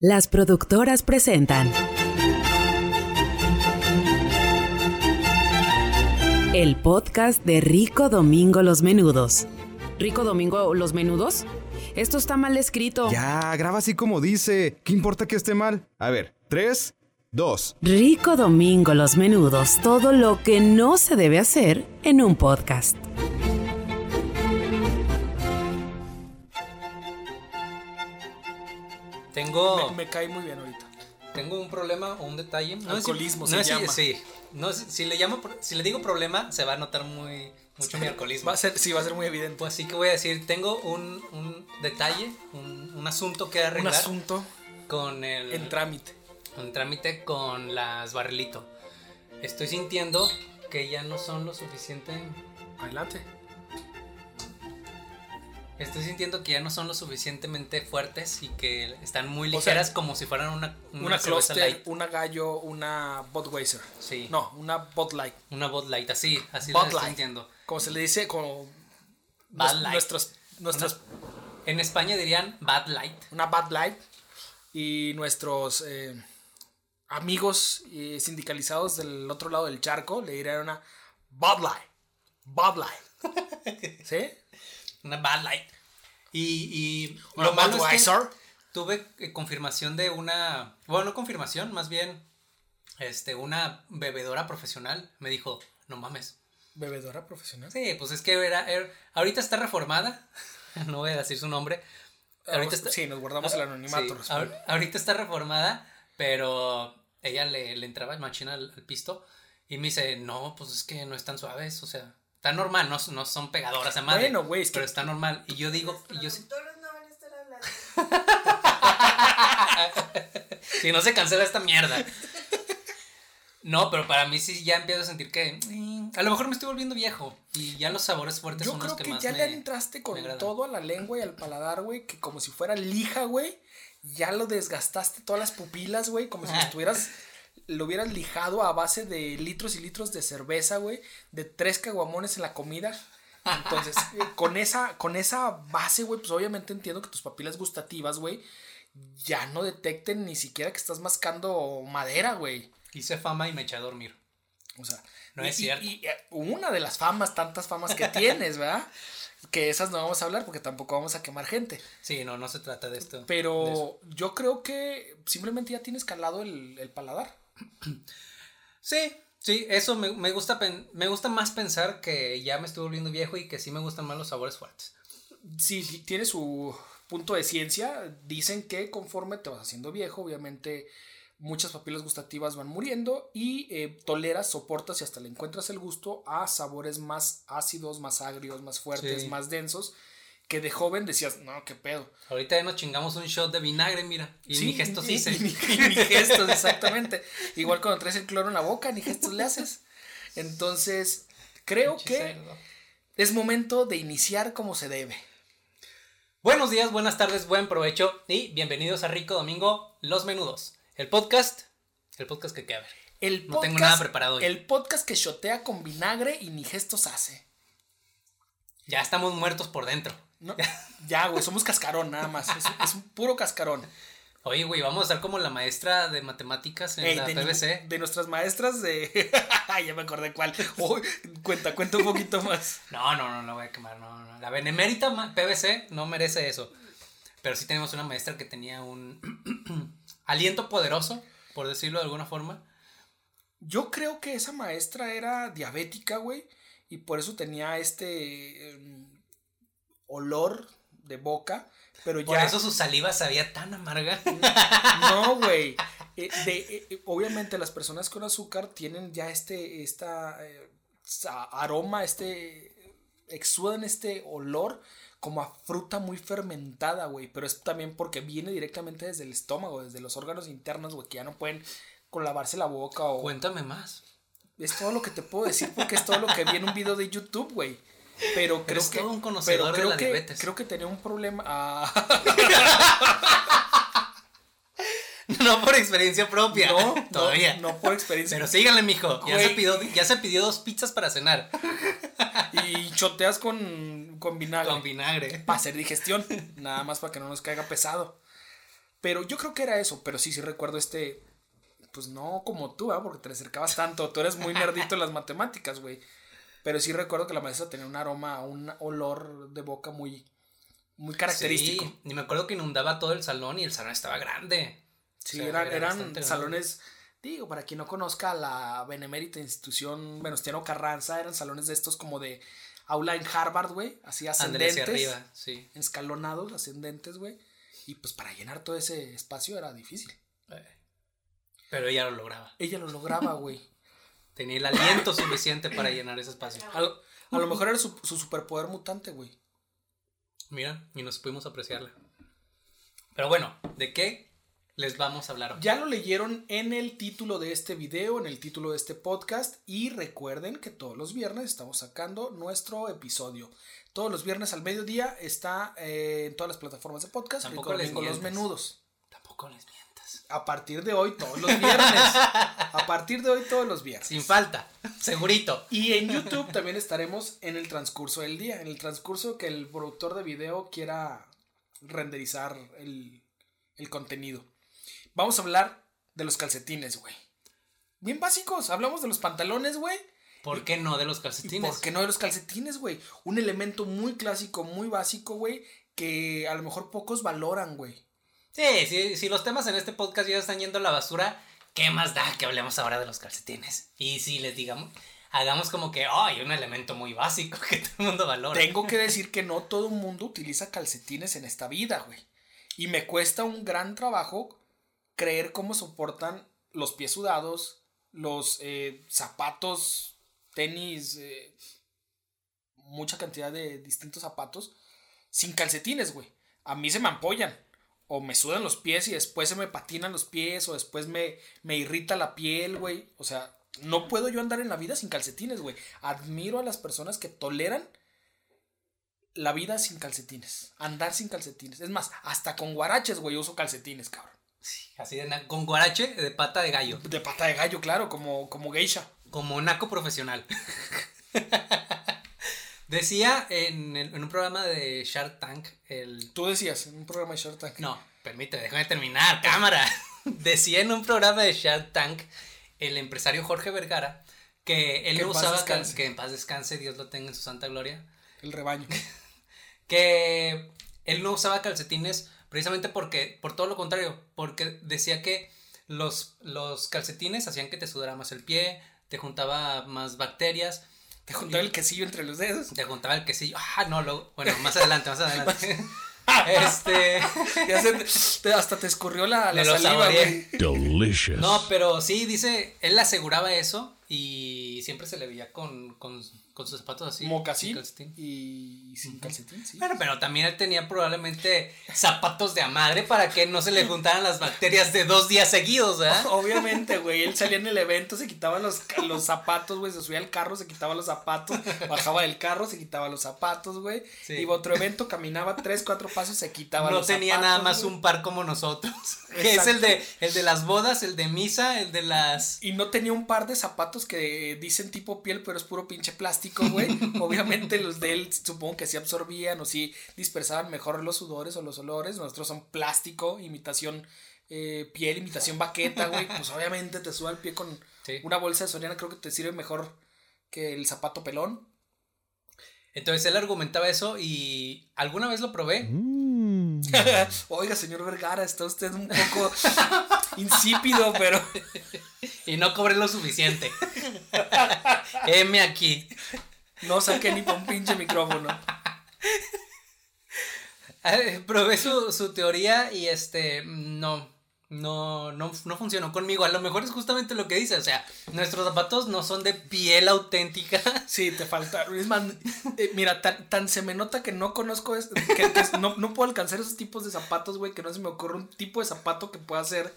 Las productoras presentan el podcast de Rico Domingo Los Menudos. ¿Rico Domingo Los Menudos? Esto está mal escrito. Ya, graba así como dice. ¿Qué importa que esté mal? A ver, tres, dos. Rico Domingo Los Menudos, todo lo que no se debe hacer en un podcast. Tengo, Me, me cae muy bien ahorita. tengo un problema o un detalle. No sé si- Alcoholismo no se sé si- llama. sí. No si le llamo, si le digo problema, se va a notar muy mucho mi alcoholismo. Va a ser, sí, va a ser muy evidente. Pues así que voy a decir, tengo un, un detalle, un, un asunto que Un arreglar asunto con el en trámite. un trámite con las barrilito. Estoy sintiendo que ya no son lo suficiente. Adelante. Estoy sintiendo que ya no son lo suficientemente fuertes y que están muy O sea, ligeras como si fueran una una, Cluster, light. una Gallo, una Budweiser. Sí. No, una Bud Light. Una Bud Light, así, así lo estoy sintiendo. Como se le dice, como nues- Light. nuestros, nuestros, En España dirían Bad Light. una Bud Light y nuestros eh, amigos eh, sindicalizados del otro lado del charco le dirían una Bud Light. Bud Light. ¿Sí? Una Bad Light. Y, y lo malo es que tuve eh, confirmación de una. Bueno, no confirmación, más bien. Este, una bebedora profesional me dijo: No mames. Bebedora profesional. Sí, pues es que era, era- ahorita está reformada. no voy a decir su nombre. Ahorita está, Sí, nos guardamos el anonimato. Sí, responde. ahor- ahorita está reformada, pero ella le, le entraba el machín al, al pisto y me dice, no, pues es que no están suaves, o sea, está normal, no, no son pegadoras a madre. Bueno, güey, es que- Pero está normal. Y yo digo, y yo no van a estar hablando. si no se cancela esta mierda. No, pero para mí sí ya empiezo a sentir que mm, a lo mejor me estoy volviendo viejo y ya los sabores fuertes Yo son los creo que, que más ya me, le entraste con todo a la lengua y al paladar, güey, que como si fuera lija, güey. Ya lo desgastaste todas las pupilas, güey, como si estuvieras, lo hubieras lijado a base de litros y litros de cerveza, güey, de tres caguamones en la comida. Entonces, eh, con esa, con esa base, güey, pues obviamente entiendo que tus papilas gustativas, güey, ya no detecten ni siquiera que estás mascando madera, güey. Hice fama y me eché a dormir. O sea, No y- es cierto. Y, eh, una de las famas, tantas famas que tienes, ¿verdad? Que esas no vamos a hablar porque tampoco vamos a quemar gente. Sí, no, no se trata de esto. de. Pero yo creo que simplemente ya tienes calado el, el paladar. Sí, sí, eso me, me gusta me gusta más pensar que ya me estoy volviendo viejo y que sí me gustan más los sabores fuertes. Sí, sí, tiene su punto de ciencia. Dicen que conforme te vas haciendo viejo, obviamente muchas papilas gustativas van muriendo y eh, toleras, soportas y hasta le encuentras el gusto a sabores más ácidos, más agrios, más fuertes, Sí. más densos. Que de joven decías, no, qué pedo. Ahorita ya nos chingamos un shot de vinagre, mira. Y ni gestos hice. y ni, y ni gestos, exactamente. Igual cuando traes el cloro en la boca, ni gestos le haces. Entonces, creo que cerdo. es momento de iniciar como se debe. Buenos días, buenas tardes, buen provecho y bienvenidos a Rico Domingo, Los Menudos. El podcast, el podcast que queda ver. El No tengo nada preparado hoy. El podcast que shotea con vinagre y ni gestos hace. Ya estamos muertos por dentro. ¿No? Ya, güey, somos cascarón nada más. Es, es un puro cascarón. Oye, güey, vamos a estar como la maestra de matemáticas en Ey, la de, PBC. de nuestras maestras de. ya me acordé cuál. Cuenta, cuenta un poquito más. No, no, no, no voy a quemar, no, no. La benemérita PBC no merece eso. Pero sí tenemos una maestra que tenía un aliento poderoso, por decirlo de alguna forma. Yo creo que esa maestra era diabética, güey. Y por eso tenía este em, olor de boca. Pero Por ya. eso su saliva sabía tan amarga. No, güey. Eh, eh, eh, obviamente las personas con azúcar tienen ya este esta, eh, aroma, este exudan este olor como a fruta muy fermentada, güey, pero es también porque viene directamente desde el estómago, desde los órganos internos, güey, que ya no pueden con lavarse la boca o Cuéntame más. es todo lo que te puedo decir porque es todo lo que vi en un video de YouTube, güey. Pero creo Eres que todo un conocedor pero de creo la que, diabetes. Creo que tenía un problema. ah, No por experiencia propia. no, Todavía. No, no por experiencia. Pero síganle, mijo. Ya se, pidió, ya se pidió dos pizzas para cenar. Y choteas con, con vinagre. Con vinagre. Para hacer digestión. Nada más para que no nos caiga pesado. Pero yo creo que era eso, pero sí, sí recuerdo este, pues no como tú, ¿ah? porque te le acercabas tanto, tú eres muy nerdito en las matemáticas, güey. Pero sí recuerdo que la maestra tenía un aroma, un olor de boca muy, muy característico. Sí, y me acuerdo que inundaba todo el salón y el salón estaba grande. Sí, O sea, eran, era eran grande. salones, digo, para quien no conozca la benemérita institución Venustiano Carranza, eran salones de estos como de aula en Harvard, güey, así ascendentes, hacia arriba, sí. escalonados, ascendentes, güey. Y pues para llenar todo ese espacio era difícil. Eh, Pero ella lo lograba. Ella lo lograba, güey. Tenía el aliento suficiente para llenar ese espacio. A lo, a lo mejor era su, su superpoder mutante, güey. Mira, y nos pudimos apreciarla. Pero bueno, ¿de qué les vamos a hablar hoy? Ya lo leyeron en el título de este video, en el título de este podcast. Y recuerden que todos los viernes estamos sacando nuestro episodio. Todos los viernes al mediodía está eh, en todas las plataformas de podcast. Tampoco les Domingo Los menudos. Tampoco les A partir de hoy, todos los viernes. a partir de hoy, todos los viernes. Sin falta, segurito. Y en YouTube también estaremos en el transcurso del día, en el transcurso que el productor de video quiera renderizar el, el contenido. Vamos a hablar de los calcetines, güey. Bien básicos, hablamos de los pantalones, güey. ¿Por qué no de los ¿Y calcetines? por qué no de los calcetines, güey? Un elemento muy clásico, muy básico, güey, que a lo mejor pocos valoran, güey. Sí, sí, si los temas en este podcast ya están yendo a la basura, ¿qué más da que hablemos ahora de los calcetines? Y si les digamos, hagamos como que, oh, hay un elemento muy básico que todo el mundo valora. Tengo que decir que no todo el mundo utiliza calcetines en esta vida, güey. Y me cuesta un gran trabajo creer cómo soportan los pies sudados, los eh, zapatos, tenis, eh, mucha cantidad de distintos zapatos, sin calcetines, güey. A mí se me ampollan. O me sudan los pies y después se me patinan los pies, o después me, me irrita la piel, güey. O sea, no puedo yo andar en la vida sin calcetines, güey. Admiro a las personas que toleran la vida sin calcetines. Andar sin calcetines. Es más, hasta con guaraches, güey, uso calcetines, cabrón. Así de con guarache de pata de gallo, De pata de gallo, claro, como, como geisha. como naco profesional. Decía en, el- en un programa de Shark Tank, el... Tú decías en un programa de Shark Tank. No, permíteme, déjame terminar, cámara. Decía en un programa de Shark Tank el empresario Jorge Vergara que él Que no usaba... descanse. Que en paz descanse, Dios lo tenga en su santa gloria. El rebaño. que él no usaba calcetines precisamente porque, por todo lo contrario, porque decía que los, los calcetines hacían que te sudara más el pie, te juntaba más bacterias, Te juntaba el quesillo entre los dedos. te juntaba el quesillo. Ah, no, lo, bueno, más adelante, más adelante. este, Ya se te- hasta te escurrió la, la saliva, güey. Delicious. no, pero sí, dice, él aseguraba eso y siempre se le veía con, con, con sus zapatos así. sin Mocasín calcetín. y sin calcetín, sí. Bueno, pero también él tenía probablemente zapatos de a madre para que no se le juntaran las bacterias de dos días seguidos, ¿verdad? Obviamente, güey, él salía en el evento, se quitaba los, los zapatos, güey, se subía al carro, se quitaba los zapatos, bajaba del carro, se quitaba los zapatos, güey. Sí. Iba a otro evento, caminaba tres, cuatro pasos, se quitaba No los tenía zapatos, nada más güey. un par como nosotros. Que es Exacto. el de, el de las bodas, el de misa, el de las. Y no tenía un par de zapatos que dicen tipo piel, pero es puro pinche plástico, güey. Obviamente los de él supongo que sí absorbían o sí dispersaban mejor los sudores o los olores. Nuestros son plástico, imitación eh, piel, imitación baqueta, güey. Pues obviamente te suda el pie con Sí. una bolsa de Soriana, creo que te sirve mejor que el zapato pelón. Entonces él argumentaba eso y alguna vez lo probé. Mm. Oiga, señor Vergara, está usted un poco insípido, pero Y no cobré lo suficiente. M aquí. no saqué ni para un pinche micrófono. Eh, Probé su, su teoría y este no, no, no, no funcionó conmigo. A lo mejor es justamente lo que dice. O sea, nuestros zapatos no son de piel auténtica. Sí, te falta. Es más, eh, mira, tan, tan se me nota que no conozco, es- que, que es- no, no puedo alcanzar esos tipos de zapatos, güey, que no se me ocurre un tipo de zapato que pueda ser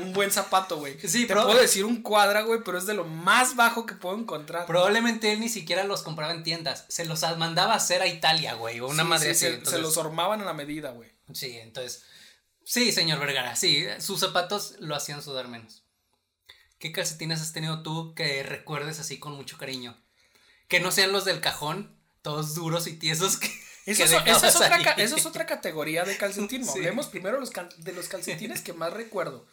un buen zapato, güey. Sí, te pero- puedo decir un cuadra, güey, pero es de lo más bajo que puedo encontrar. Probablemente él ni siquiera los compraba en tiendas. Se los mandaba a hacer a Italia, güey. O una Sí, madre sí, así. se, se los hormaban a la medida, güey. Sí, entonces. Sí, señor Vergara, sí. Sus zapatos lo hacían sudar menos. ¿Qué calcetines has tenido tú que recuerdes así con mucho cariño? Que no sean los del cajón, todos duros y tiesos. Que... Eso que es, otra, eso es otra categoría de calcetín. Sí. Hablemos primero los cal- de los calcetines que más recuerdo.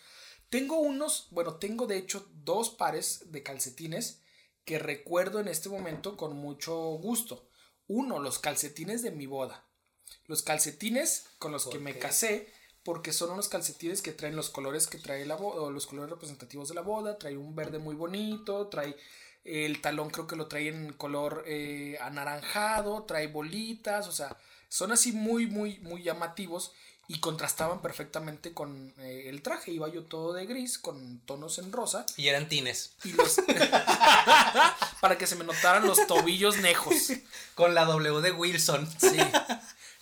Tengo unos, bueno, tengo de hecho dos pares de calcetines que recuerdo en este momento con mucho gusto. Uno, los calcetines de mi boda. Los calcetines con los ¿Por que me casé, porque son unos calcetines que traen los colores que trae la boda, los colores representativos de la boda. Trae un verde muy bonito, trae el talón creo que lo trae en color eh, anaranjado, trae bolitas, o sea, son así muy, muy, muy llamativos y contrastaban perfectamente con eh, el traje. Iba yo todo de gris, con tonos en rosa, Y eran tines. y los... para que se me notaran los tobillos nejos. Con la W de Wilson. Sí.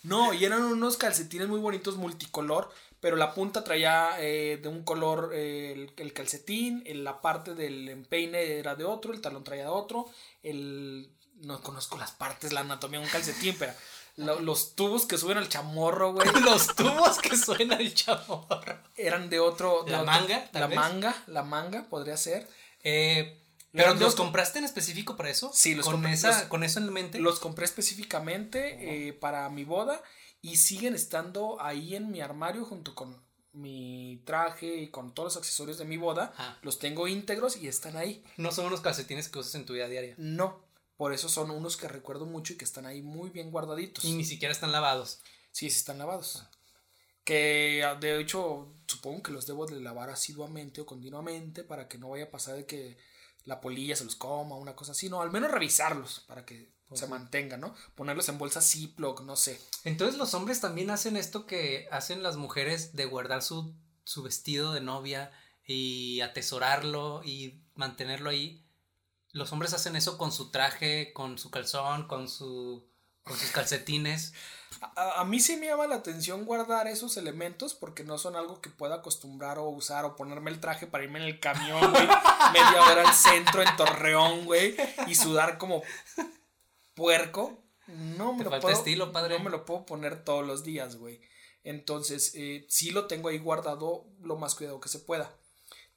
No, y eran unos calcetines muy bonitos multicolor, pero la punta traía eh, de un color eh, el, el calcetín, la parte del empeine era de otro, el talón traía de otro, el no conozco las partes, la anatomía de un calcetín, pero lo- los tubos que suben al chamorro, güey, Los tubos que suena el chamorro. eran de otro. de ¿La otro- manga, tal La vez? manga, la manga podría ser. Eh, ¿Pero los compraste en específico para eso? Sí, los con compré- esa, los- con eso en mente. Los compré específicamente eh, para mi boda y siguen estando ahí en mi armario junto con mi traje y con todos los accesorios de mi boda. Ah. Los tengo íntegros y están ahí. No son unos calcetines que usas en tu vida diaria. No, por eso son unos que recuerdo mucho y que están ahí muy bien guardaditos. Y ni siquiera están lavados. Sí, sí están lavados. Que ah, de hecho supongo que los debo de lavar asiduamente o continuamente para que no vaya a pasar de que la polilla se los coma, una cosa así. No, al menos revisarlos para que se mantengan, ¿no? Ponerlos en bolsa Ziploc, no sé. Entonces los hombres también hacen esto que hacen las mujeres de guardar su, su vestido de novia y atesorarlo y mantenerlo ahí. Los hombres hacen eso con su traje, con su calzón, con su con sus calcetines. A, a mí sí me llama la atención guardar esos elementos porque no son algo que pueda acostumbrar o usar o ponerme el traje para irme en el camión, güey, media hora al centro en Torreón, güey, y sudar como puerco. No me Te lo falta puedo, estilo, padre. No me lo puedo poner todos los días, güey. Entonces, eh, sí lo tengo ahí guardado lo más cuidado que se pueda.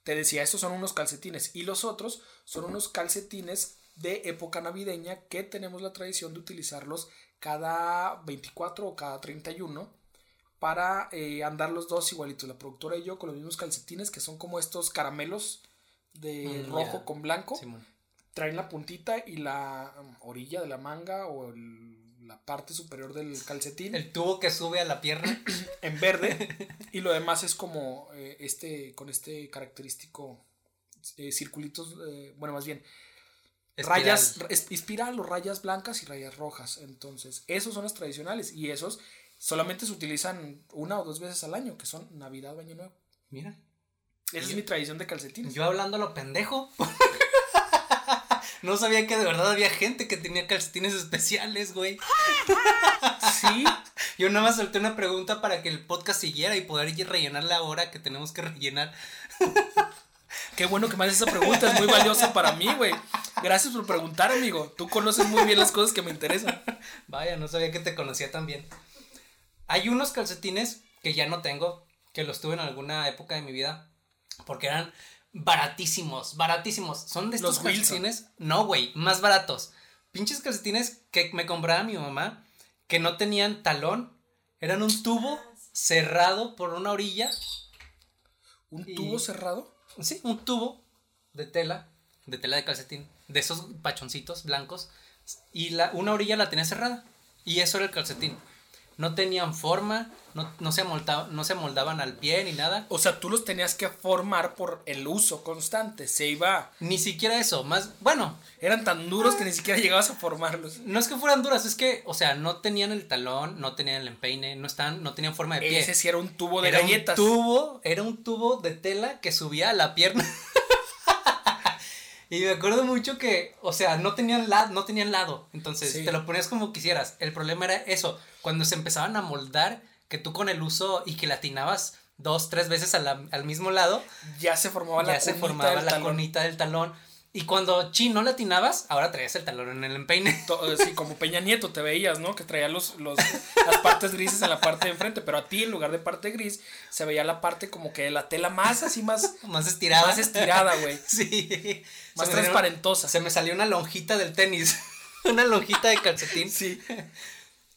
Te decía, estos son unos calcetines y los otros son unos calcetines de época navideña que tenemos la tradición de utilizarlos cada 24 o cada 31 para eh, andar los dos igualitos, la productora y yo con los mismos calcetines que son como estos caramelos de Mm, rojo con blanco, traen la puntita y la um, orilla de la manga o el- la parte superior del calcetín. El tubo que sube a la pierna. en verde. Y lo demás es como eh, este con este característico eh, circulitos bueno más bien espiral. rayas es- espiral o rayas blancas y rayas rojas entonces esos son los tradicionales y esos solamente se utilizan una o dos veces al año que son navidad o año nuevo Mira. esa es mi tradición de calcetines Yo hablando a lo pendejo. no sabía que de verdad había gente que tenía calcetines especiales, güey. sí Yo nada más solté una pregunta para que el podcast siguiera y poder rellenar la hora que tenemos que rellenar. qué bueno que me haces esa pregunta es muy valiosa para mí güey gracias por preguntar amigo tú conoces muy bien las cosas que me interesan Vaya, no sabía que te conocía tan bien. Hay unos calcetines que ya no tengo, que los tuve en alguna época de mi vida, porque eran baratísimos, baratísimos. Son de estos Los Wilson. calcetines, no, güey, más baratos. Pinches calcetines que me compraba mi mamá, que no tenían talón, eran un tubo cerrado por una orilla, un Y- tubo cerrado sí, un tubo de tela, de tela de calcetín, de esos pachoncitos blancos, y la, una orilla la tenía cerrada, y eso era el calcetín. No tenían forma, no, no, se amolda- no se moldaban al pie ni nada. O sea, tú los tenías que formar por el uso constante. Se iba. Ni siquiera eso, más, bueno, Eran tan duros que ni siquiera llegabas a formarlos. no es que fueran duras, es que, o sea, no tenían el talón, no tenían el empeine, no estaban, no tenían forma de pie. Ese sí era un tubo de era galletas. un tubo, era un tubo de tela que subía a la pierna. y me acuerdo mucho que, o sea, no tenían lado, no tenían lado, entonces Sí. te lo ponías como quisieras. El problema era eso, cuando se empezaban a moldar, que tú con el uso y que latinabas dos, tres veces a la- al mismo lado, Ya se formaba la ya se cunita formaba del la talón. conita del talón. Y cuando chin no latinabas, ahora traías el talón en el empeine. To- Sí, como Peña Nieto te veías, ¿no? Que traía los, los, las partes grises en la parte de enfrente, pero a ti en lugar de parte gris se veía la parte como que la tela más así, más, Más estirada. más estirada, güey. Sí. Más Se me salió- transparentosa. Se me salió una lonjita del tenis. una lonjita de calcetín. Sí.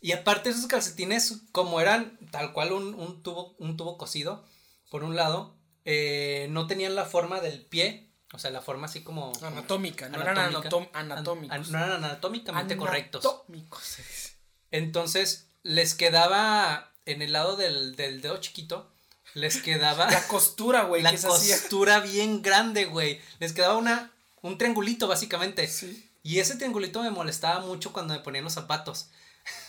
Y aparte esos calcetines, como eran tal cual un, un tubo, un tubo cosido, por un lado, eh, no tenían la forma del pie, o sea, la forma así como... Anatómica, no eran anatómica. anatom- An- anatómicos. an- no eran anatómicamente correctos. Anatómicos, se dice. Entonces, les quedaba en el lado del, del dedo chiquito, les quedaba La costura, güey, la que se hacía. costura bien grande, güey. Les quedaba una, un triangulito, básicamente. Sí. Y ese triangulito me molestaba mucho cuando me ponían los zapatos.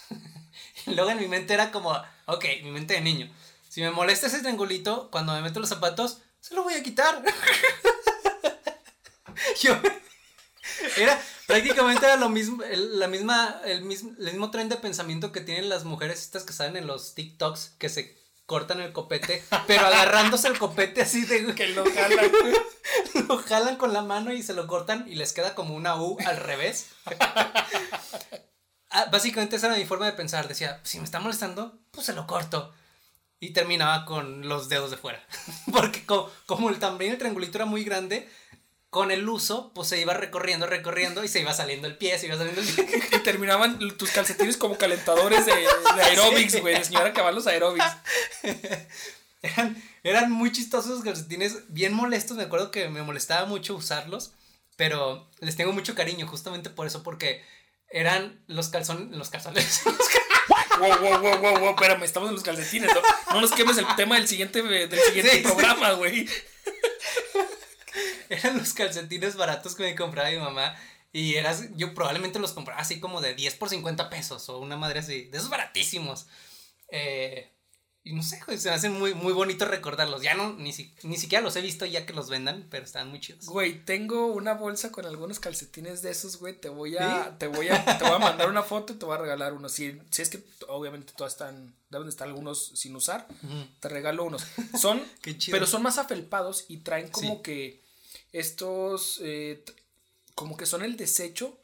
luego en mi mente era como, ok, mi mente de niño. Si me molesta ese triangulito, cuando me meto los zapatos, se lo voy a quitar. Yo. Era, prácticamente era lo mismo, el, la misma, el mismo, el mismo tren de pensamiento que tienen las mujeres estas que salen en los TikToks, que se cortan el copete, pero agarrándose el copete así de Que lo jalan, lo jalan con la mano y se lo cortan y les queda como una U al revés. Ah, básicamente esa era mi forma de pensar. Decía, si me está molestando, pues se lo corto. Y terminaba con los dedos de fuera. Porque co- como el también el triangulito era muy grande, con el uso, pues se iba recorriendo, recorriendo y se iba saliendo el pie, se iba saliendo el pie. Y terminaban tus calcetines como calentadores de, de aeróbics, güey. De señora que va a los aeróbics. Eran, eran muy chistosos los calcetines, bien molestos. Me acuerdo que me molestaba mucho usarlos, pero les tengo mucho cariño justamente por eso, porque eran los calzones, los calzones, Wow, wow, wow, wow, wow. Espérame, estamos en los calcetines. No, no nos quemes el tema del siguiente, del siguiente Sí, sí. programa, güey. Eran los calcetines baratos que me compraba mi mamá. Y eras, yo probablemente los compraba así como de 10 por 50 pesos o una madre así, de esos baratísimos. Eh, y no sé, güey, se me hacen muy, muy bonitos recordarlos. Ya no, ni, si- ni siquiera los he visto ya que los vendan, pero están muy chidos. Güey, tengo una bolsa con algunos calcetines de esos, güey. Te voy a, ¿Sí? te voy a, te voy a mandar una foto y te voy a regalar unos. Si, si es que obviamente todas están, deben de estar algunos sin usar, te regalo unos. Son, Qué chido. pero son más afelpados y traen como Sí. que estos, eh, como que son el desecho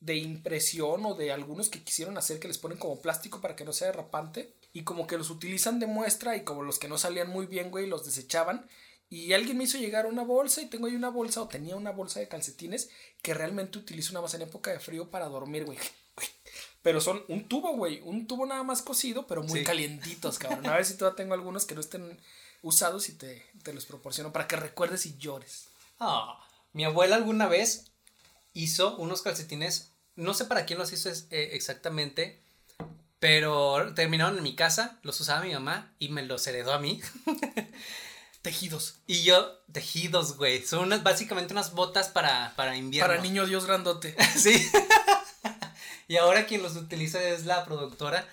de impresión o de algunos que quisieron hacer que les ponen como plástico para que no sea derrapante y como que los utilizan de muestra y como los que no salían muy bien, güey, los desechaban. Y alguien me hizo llegar una bolsa y tengo ahí una bolsa o tenía una bolsa de calcetines que realmente utilizo nada más en época de frío para dormir, güey. Pero son un tubo, güey, un tubo nada más cocido, pero muy Sí. calientitos, cabrón. A ver si todavía tengo algunos que no estén usados y te, te los proporciono para que recuerdes y llores. Ah, mi abuela alguna vez hizo unos calcetines, no sé para quién los hizo es- eh, exactamente, pero terminaron en mi casa, los usaba mi mamá y me los heredó a mí. Tejidos. Y yo, tejidos, güey, son unas, básicamente unas botas para, para invierno. Para niño Dios grandote. Sí. y ahora quien los utiliza es la productora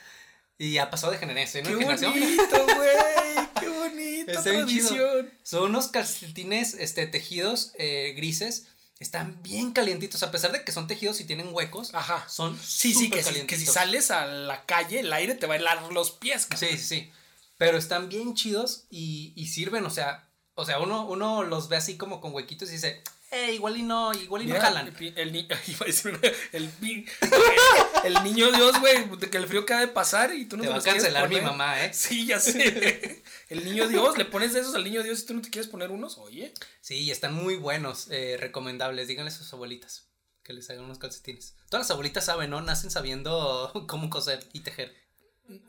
y ha pasado de generación ¡Qué en generación. bonito, güey! ¡Qué bonito! Tradición. Son unos calcetines este, tejidos eh, grises. Están bien calientitos. A pesar de que son tejidos y tienen huecos. Ajá. Son Sí, sí, que si, que si calientitos. sales a la calle, el aire te va a helar los pies. cabrón. Sí, sí, sí. Pero están bien chidos y, y sirven. O sea, o sea uno, uno los ve así como con huequitos y dice, eh, igual y no, igual y no jalan. El, el el el niño Dios, güey, de que el frío acaba de pasar y tú no Te te, va a cancelar mi mamá, ¿eh? Sí, ya sé. El niño Dios, le pones de esos al niño Dios y tú no te quieres poner unos, oye. Sí, están muy buenos, eh, recomendables. Díganle a sus abuelitas que les hagan unos calcetines. Todas las abuelitas saben, ¿no? Nacen sabiendo cómo coser y tejer,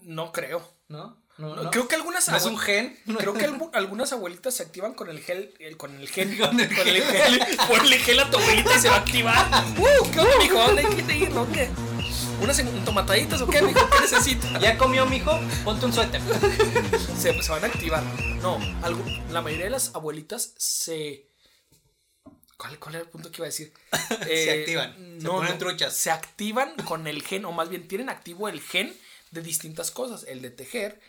No creo. ¿no? No. Creo que algunas ¿No es un gen. Creo que algu- algunas abuelitas se activan con el gel, el- con el gen, Con el con el gel, ponle gel a tu abuelita y se va a activar. ¡Uh! ¿Qué onda, mijo? ¿Dónde hay que ir? ¿Dónde? ¿Unas en- tomataditas o qué, mijo? ¿Qué necesita? ¿Ya comió, mijo? Ponte un suéter. Se, se van a activar. No, algo, la mayoría de las abuelitas se. ¿Cuál, cuál era el punto que iba a decir? Se activan, se ponen truchas. Se activan con el gen, o más bien tienen activo el gen de distintas cosas: el de tejer,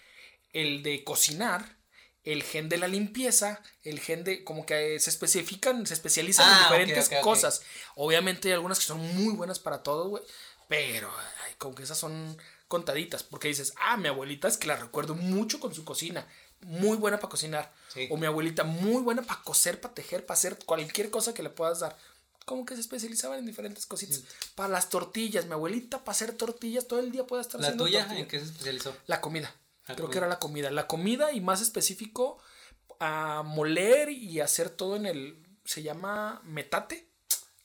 el de cocinar, el gen de la limpieza, el gen de. como que se especifican, se especializan en Ah, diferentes cosas. Obviamente hay algunas que son muy buenas para todo, güey. Pero ay, como que esas son contaditas. Porque dices, ah, mi abuelita es que la recuerdo mucho con su cocina. Muy buena para cocinar. Sí. O mi abuelita muy buena para coser, para tejer, para hacer cualquier cosa que le puedas dar. Como que se especializaban en diferentes cositas. Para las tortillas, mi abuelita para hacer tortillas todo el día puede estar ¿La haciendo tuya tortillas. en qué se especializó? La comida. La Creo que era la comida. La comida y más específico a moler y hacer todo en el. Se llama metate.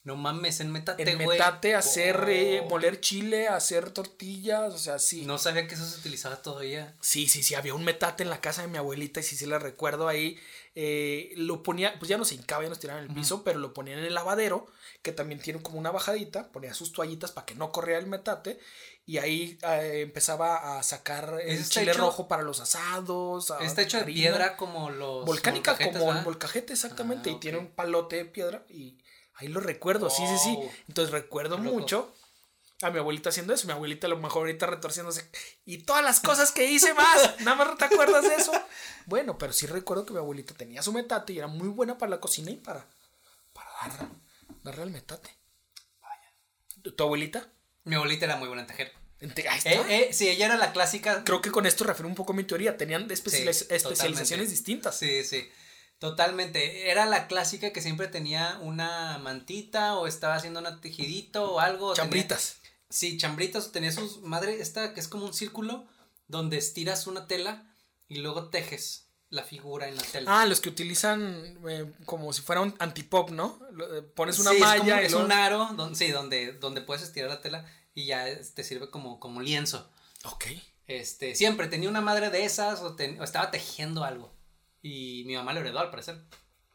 No mames, en metate, En güey. metate, hacer, eh, Oh. moler chile, hacer tortillas, o sea, sí. No sabía que eso se utilizaba todavía. Sí, sí, sí, había un metate en la casa de mi abuelita y sí, sí la recuerdo ahí. eh, lo ponía, pues ya no se hincaba, ya nos tiraban en el piso, pero lo ponían en el lavadero, que también tiene como una bajadita, ponía sus toallitas para que no corriera el metate y ahí eh, empezaba a sacar el chile hecho- rojo para los asados. Está hecho de piedra como los. Volcánica como el ¿verdad? volcajete, exactamente, Ah, y tiene un palote de piedra y ahí lo recuerdo, sí, sí, sí. Entonces recuerdo mucho a mi abuelita haciendo eso, mi abuelita a lo mejor ahorita retorciéndose y todas las cosas que hice más, nada más te acuerdas de eso. Bueno, pero sí recuerdo que mi abuelita tenía su metate y era muy buena para la cocina y para, para dar, darle al metate. Vaya. ¿Tu abuelita? Mi abuelita era muy buena en tejer. Ente- Ahí está. Eh, eh, sí, ella era la clásica. Creo que con esto refiero un poco a mi teoría. Tenían especializ- Sí, especializaciones totalmente. distintas. Sí, sí. Totalmente. Era la clásica que siempre tenía una mantita o estaba haciendo un tejidito o algo. tenía- Chambritas. Sí, chambritas. Tenía sus madre, esta que es como un círculo donde estiras una tela y luego tejes la figura en la tela. Ah, los que utilizan eh, como si fuera un antipop, ¿no? Eh, Pones una Sí, es malla como- es, luego- un aro, sí, donde, donde puedes estirar la tela y ya es- te sirve como, como lienzo. Ok. Este, siempre tenía una madre de esas o, ten- o estaba tejiendo algo. Y mi mamá lo heredó al parecer.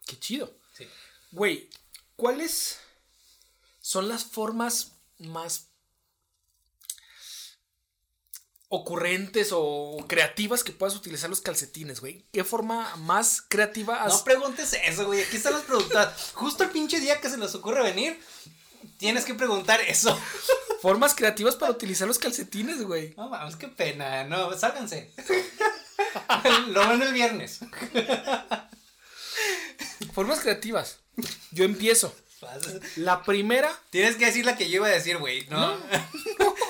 Qué chido. Sí. Güey, ¿cuáles son las formas más ocurrentes o creativas que puedas utilizar los calcetines, güey? ¿Qué forma más creativa has... No preguntes eso, güey. Aquí están las preguntas. Justo el pinche día que se les ocurre venir, tienes que preguntar eso. Formas creativas para utilizar los calcetines, güey. No mames, qué pena. No, sálganse. Lo ven el viernes. Formas creativas. Yo empiezo. La primera, Tienes que decir la que yo iba a decir, güey. No,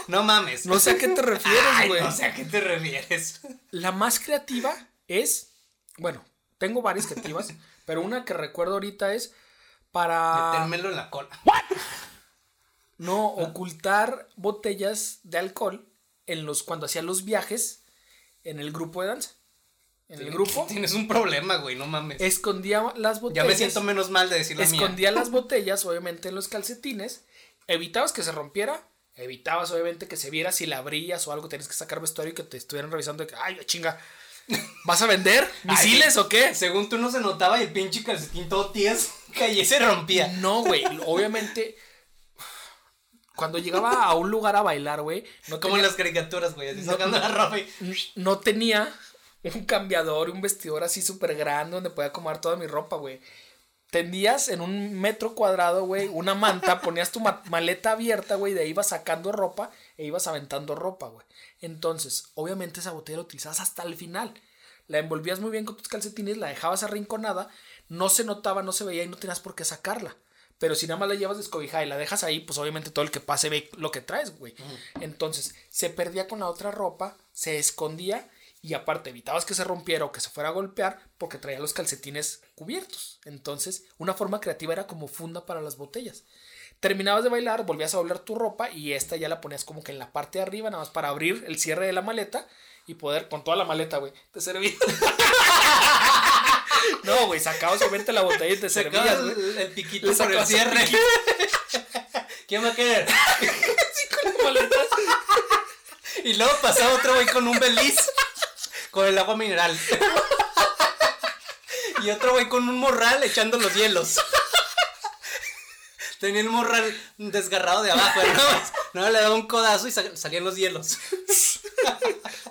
no mames. no sé a qué te refieres, güey. no sé a qué te refieres. La más creativa es, bueno, tengo varias creativas, pero una que recuerdo ahorita es para Metérmelo en la cola. no ocultar botellas de alcohol en los cuando hacía los viajes en el grupo de danza. En el grupo Tienes un problema, güey. No mames. escondía las Ya botellas. me siento menos mal de decir la mía. escondía las botellas, obviamente, en los calcetines. Evitabas que se rompiera. Evitabas, obviamente, que se viera si la abrías o algo. Tenías que sacar vestuario y que te estuvieran revisando. De que, ay, chinga. ¿Vas a vender misiles o qué? Según tú no se notaba y el pinche calcetín todo tieso y se rompía. No, güey. Obviamente, cuando llegaba a un lugar a bailar, güey, no Como en las caricaturas, güey, así sacando la ropa y... no tenía un cambiador y un vestidor así súper grande donde podía acomodar toda mi ropa, güey. Tendías en un metro cuadrado, güey, una manta, ponías tu ma- maleta abierta, güey, de ahí ibas sacando ropa e ibas aventando ropa, güey. Entonces, obviamente esa botella la utilizabas hasta el final. La envolvías muy bien con tus calcetines, la dejabas arrinconada, no se notaba, no se veía y no tenías por qué sacarla. Pero si nada más la llevas descobijada y la dejas ahí, pues obviamente todo el que pase ve lo que traes, güey. Entonces, se perdía con la otra ropa, se escondía y aparte evitabas que se rompiera o que se fuera a golpear porque traía los calcetines cubiertos. Entonces, una forma creativa era como funda para las botellas. Terminabas de bailar, volvías a doblar tu ropa y esta ya la ponías como que en la parte de arriba, nada más para abrir el cierre de la maleta y poder con toda la maleta, güey, te servía. no, güey, sacabas obviamente la botella y te servías, el, el piquito por el cierre. ¿Quién va a querer? Maletas. Y luego pasaba otro güey con un beliz con el agua mineral. Y otro güey con un morral echando los hielos. Tenía el morral desgarrado de abajo, ¿no? No, le daba un codazo y sal- salían los hielos.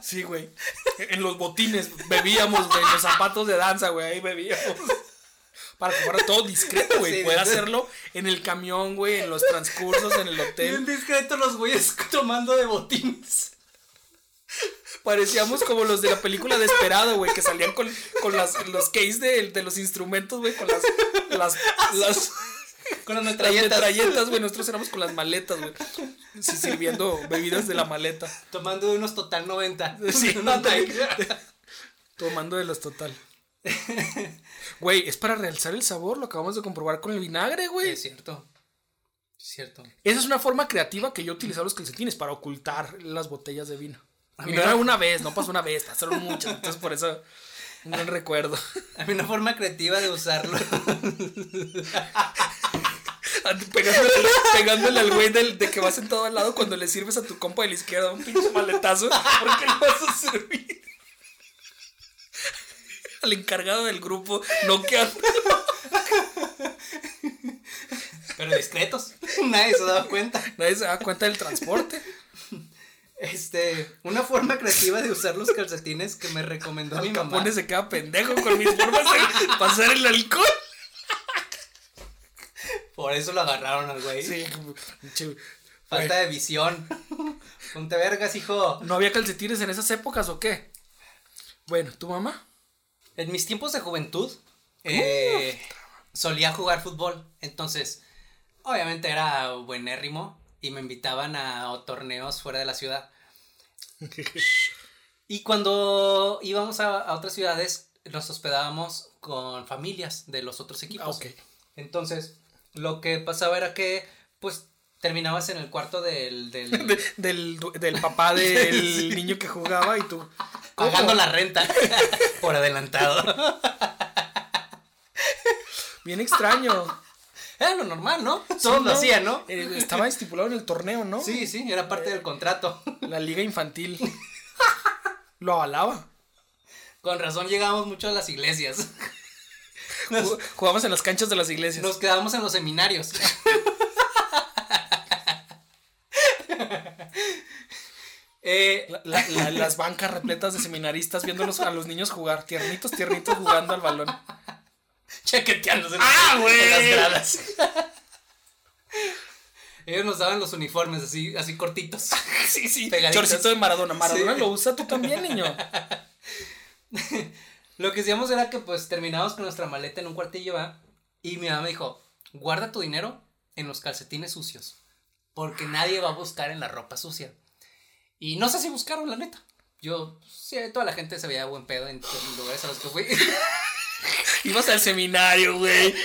Sí, güey. En los botines bebíamos, güey. En los zapatos de danza, güey. Ahí bebíamos. Para que fuera todo discreto, güey. Sí, Poder sí. hacerlo en el camión, güey. En los transcursos, en el Bien hotel. discreto los güeyes tomando de botines. Parecíamos como los de la película Desperado, güey. Que salían con, con las, los case de, de los instrumentos, güey. Con las. Las. Las, Con las metralletas. güey. Nosotros éramos con las maletas, güey. Sí, sirviendo bebidas de la maleta. Tomando de unos total 90. Sí, De unos. Tomando de los total. Güey, es para realzar el sabor, lo acabamos de comprobar con el vinagre, güey. Es cierto. Es cierto. Esa es una forma creativa que yo utilizaba los calcetines para ocultar las botellas de vino. A Y mí no era no. una vez, no pasó una vez, pasaron muchas, entonces por eso un gran recuerdo. Hay una forma creativa de usarlo. Pegándole, pegándole al güey del, de que vas sentado al lado cuando le sirves a tu compa de la izquierda un pinche maletazo. ¿Por qué le vas a servir? Al encargado del grupo, noqueando. Pero discretos. Nadie se daba cuenta. Nadie se da cuenta del transporte. Este, una forma creativa de usar los calcetines que me recomendó mi mamá. Capone se queda pendejo con mis formas de pasar el alcohol. Por eso lo agarraron al güey. Sí, Falta de visión. Ponte vergas, hijo. ¿No había calcetines en esas épocas o qué? Bueno, ¿tu mamá? En mis tiempos de juventud, eh, solía jugar fútbol. Entonces, obviamente era buenérrimo y me invitaban a torneos fuera de la ciudad. Y cuando íbamos a, a otras ciudades, nos hospedábamos con familias de los otros equipos. Ah, ok. Entonces, lo que pasaba era que, pues, terminabas en el cuarto del... del De- del, papá del niño que jugaba y tú. pagando ¿Cómo? la renta por adelantado. Bien extraño. Era lo normal, ¿no? Todos Sí, lo ¿no? hacían, ¿no? Eh, estaba estipulado en el torneo, ¿no? Sí, sí, era parte del contrato. La liga infantil. Lo avalaba. Con razón llegábamos mucho a las iglesias. Nos, Jug- Jugamos en las canchas de las iglesias. nos quedábamos en los seminarios. Eh, La- la- la- las bancas repletas de seminaristas viéndolos a los niños jugar, tiernitos, tiernitos jugando al balón. chaqueteándose ¡Ah, en las gradas. Ellos nos daban los uniformes así, así cortitos. Sí, sí. Pegaditos. Chorcito de Maradona. Maradona Sí. lo usa tú también, niño. Lo que hacíamos era que pues terminábamos con nuestra maleta en un cuartillo, ¿va? Y mi mamá me dijo, guarda tu dinero en los calcetines sucios. Porque nadie va a buscar en la ropa sucia. Y no sé si buscaron, la neta. Yo, sí, toda la gente se veía buen pedo en los lugares a los que fui. Ibas al seminario, güey.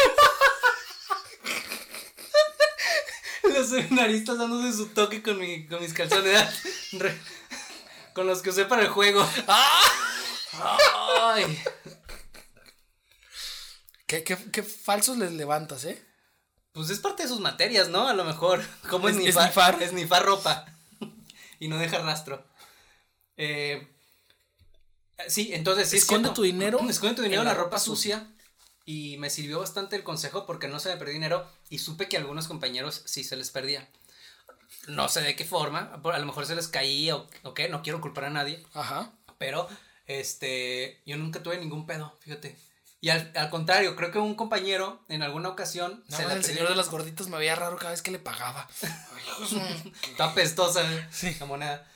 los seminaristas dándose su toque con, mi, con mis calzones. con los que usé para el juego. Ay. ¿Qué, qué, qué falsos les levantas, eh? Pues es parte de sus materias, ¿no? A lo mejor. ¿Cómo Es- esnifar? esnifar. Ropa. y no dejar rastro. Eh, sí, entonces sí. es Esconde tu dinero Esconde tu dinero en la ropa sucia. Y me sirvió bastante el consejo porque no se me perdió dinero. Y supe que a algunos compañeros sí se les perdía. No sé de qué forma. A lo mejor se les caía o, o qué. No quiero culpar a nadie. Ajá. Pero, este, yo nunca tuve ningún pedo, fíjate. Y al, al contrario, creo que un compañero en alguna ocasión No, se el señor de las gorditas me veía raro cada vez que le pagaba. Está apestosa eh, Sí. la moneda.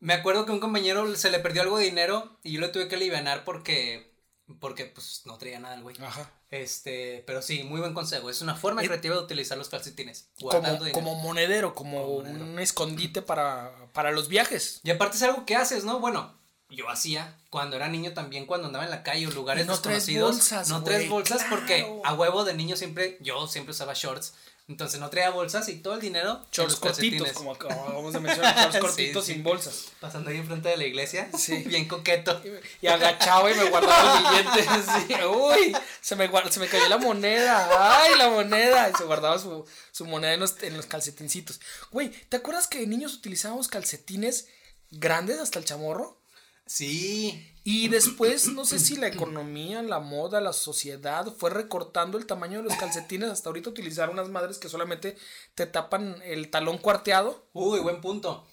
Me acuerdo que un compañero se le perdió algo de dinero y yo le tuve que aliviar porque, porque pues no traía nada el güey. Ajá. Este, pero sí, muy buen consejo. Es una forma creativa de utilizar los calcetines. Como, como monedero, como Como monedero. un escondite para, para los viajes. Y aparte es algo que haces, ¿no? Bueno, yo hacía cuando era niño también, cuando andaba en la calle o lugares no traes desconocidos. bolsas, no traes güey, bolsas porque a huevo de niño siempre, yo siempre usaba shorts. Entonces no traía bolsas y todo el dinero. Shorts cortitos, como acabamos de mencionar, shorts Sí, cortitos sí. sin bolsas. Pasando ahí enfrente de la iglesia. Sí. Bien coqueto. Y agachado y me guardaba el billete. así, Uy, se me, se me cayó la moneda. Ay, la moneda. Y se guardaba su, su moneda en los, en los calcetincitos. Güey, ¿te acuerdas que de niños utilizábamos calcetines grandes hasta el chamorro? Sí. Y después, no sé si la economía, la moda, la sociedad fue recortando el tamaño de los calcetines hasta ahorita utilizar unas madres que solamente te tapan el talón cuarteado Uy, buen punto.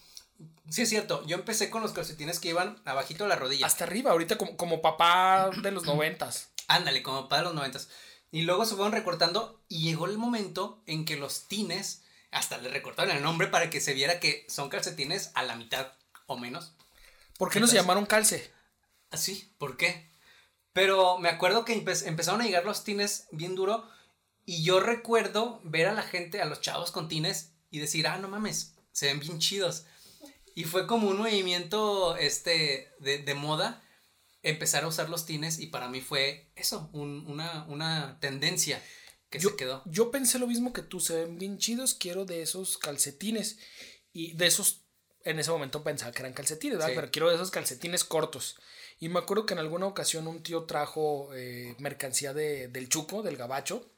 Sí, es cierto. Yo empecé con los calcetines que iban abajito de la rodilla. hasta arriba, ahorita como, como papá de los noventas. Ándale, como para los noventas. Y luego se fueron recortando y llegó el momento en que los tines, hasta le recortaron el nombre para que se viera que son calcetines a la mitad o menos. ¿Por qué no se llamaron calce? Así, ¿por qué? Pero me acuerdo que empe- empezaron a llegar los tines bien duro y yo recuerdo ver a la gente, a los chavos con tines y decir, ah, no mames, se ven bien chidos. Y fue como un movimiento este, de, de moda empezar a usar los tines y para mí fue eso, un- una, una tendencia que yo, se quedó. yo pensé lo mismo que tú, se ven bien chidos, quiero de esos calcetines. Y de esos, en ese momento pensaba que eran calcetines, ¿verdad? Sí. Pero quiero de esos calcetines cortos. Y me acuerdo que en alguna ocasión un tío trajo eh, mercancía de, del chuco, del gabacho.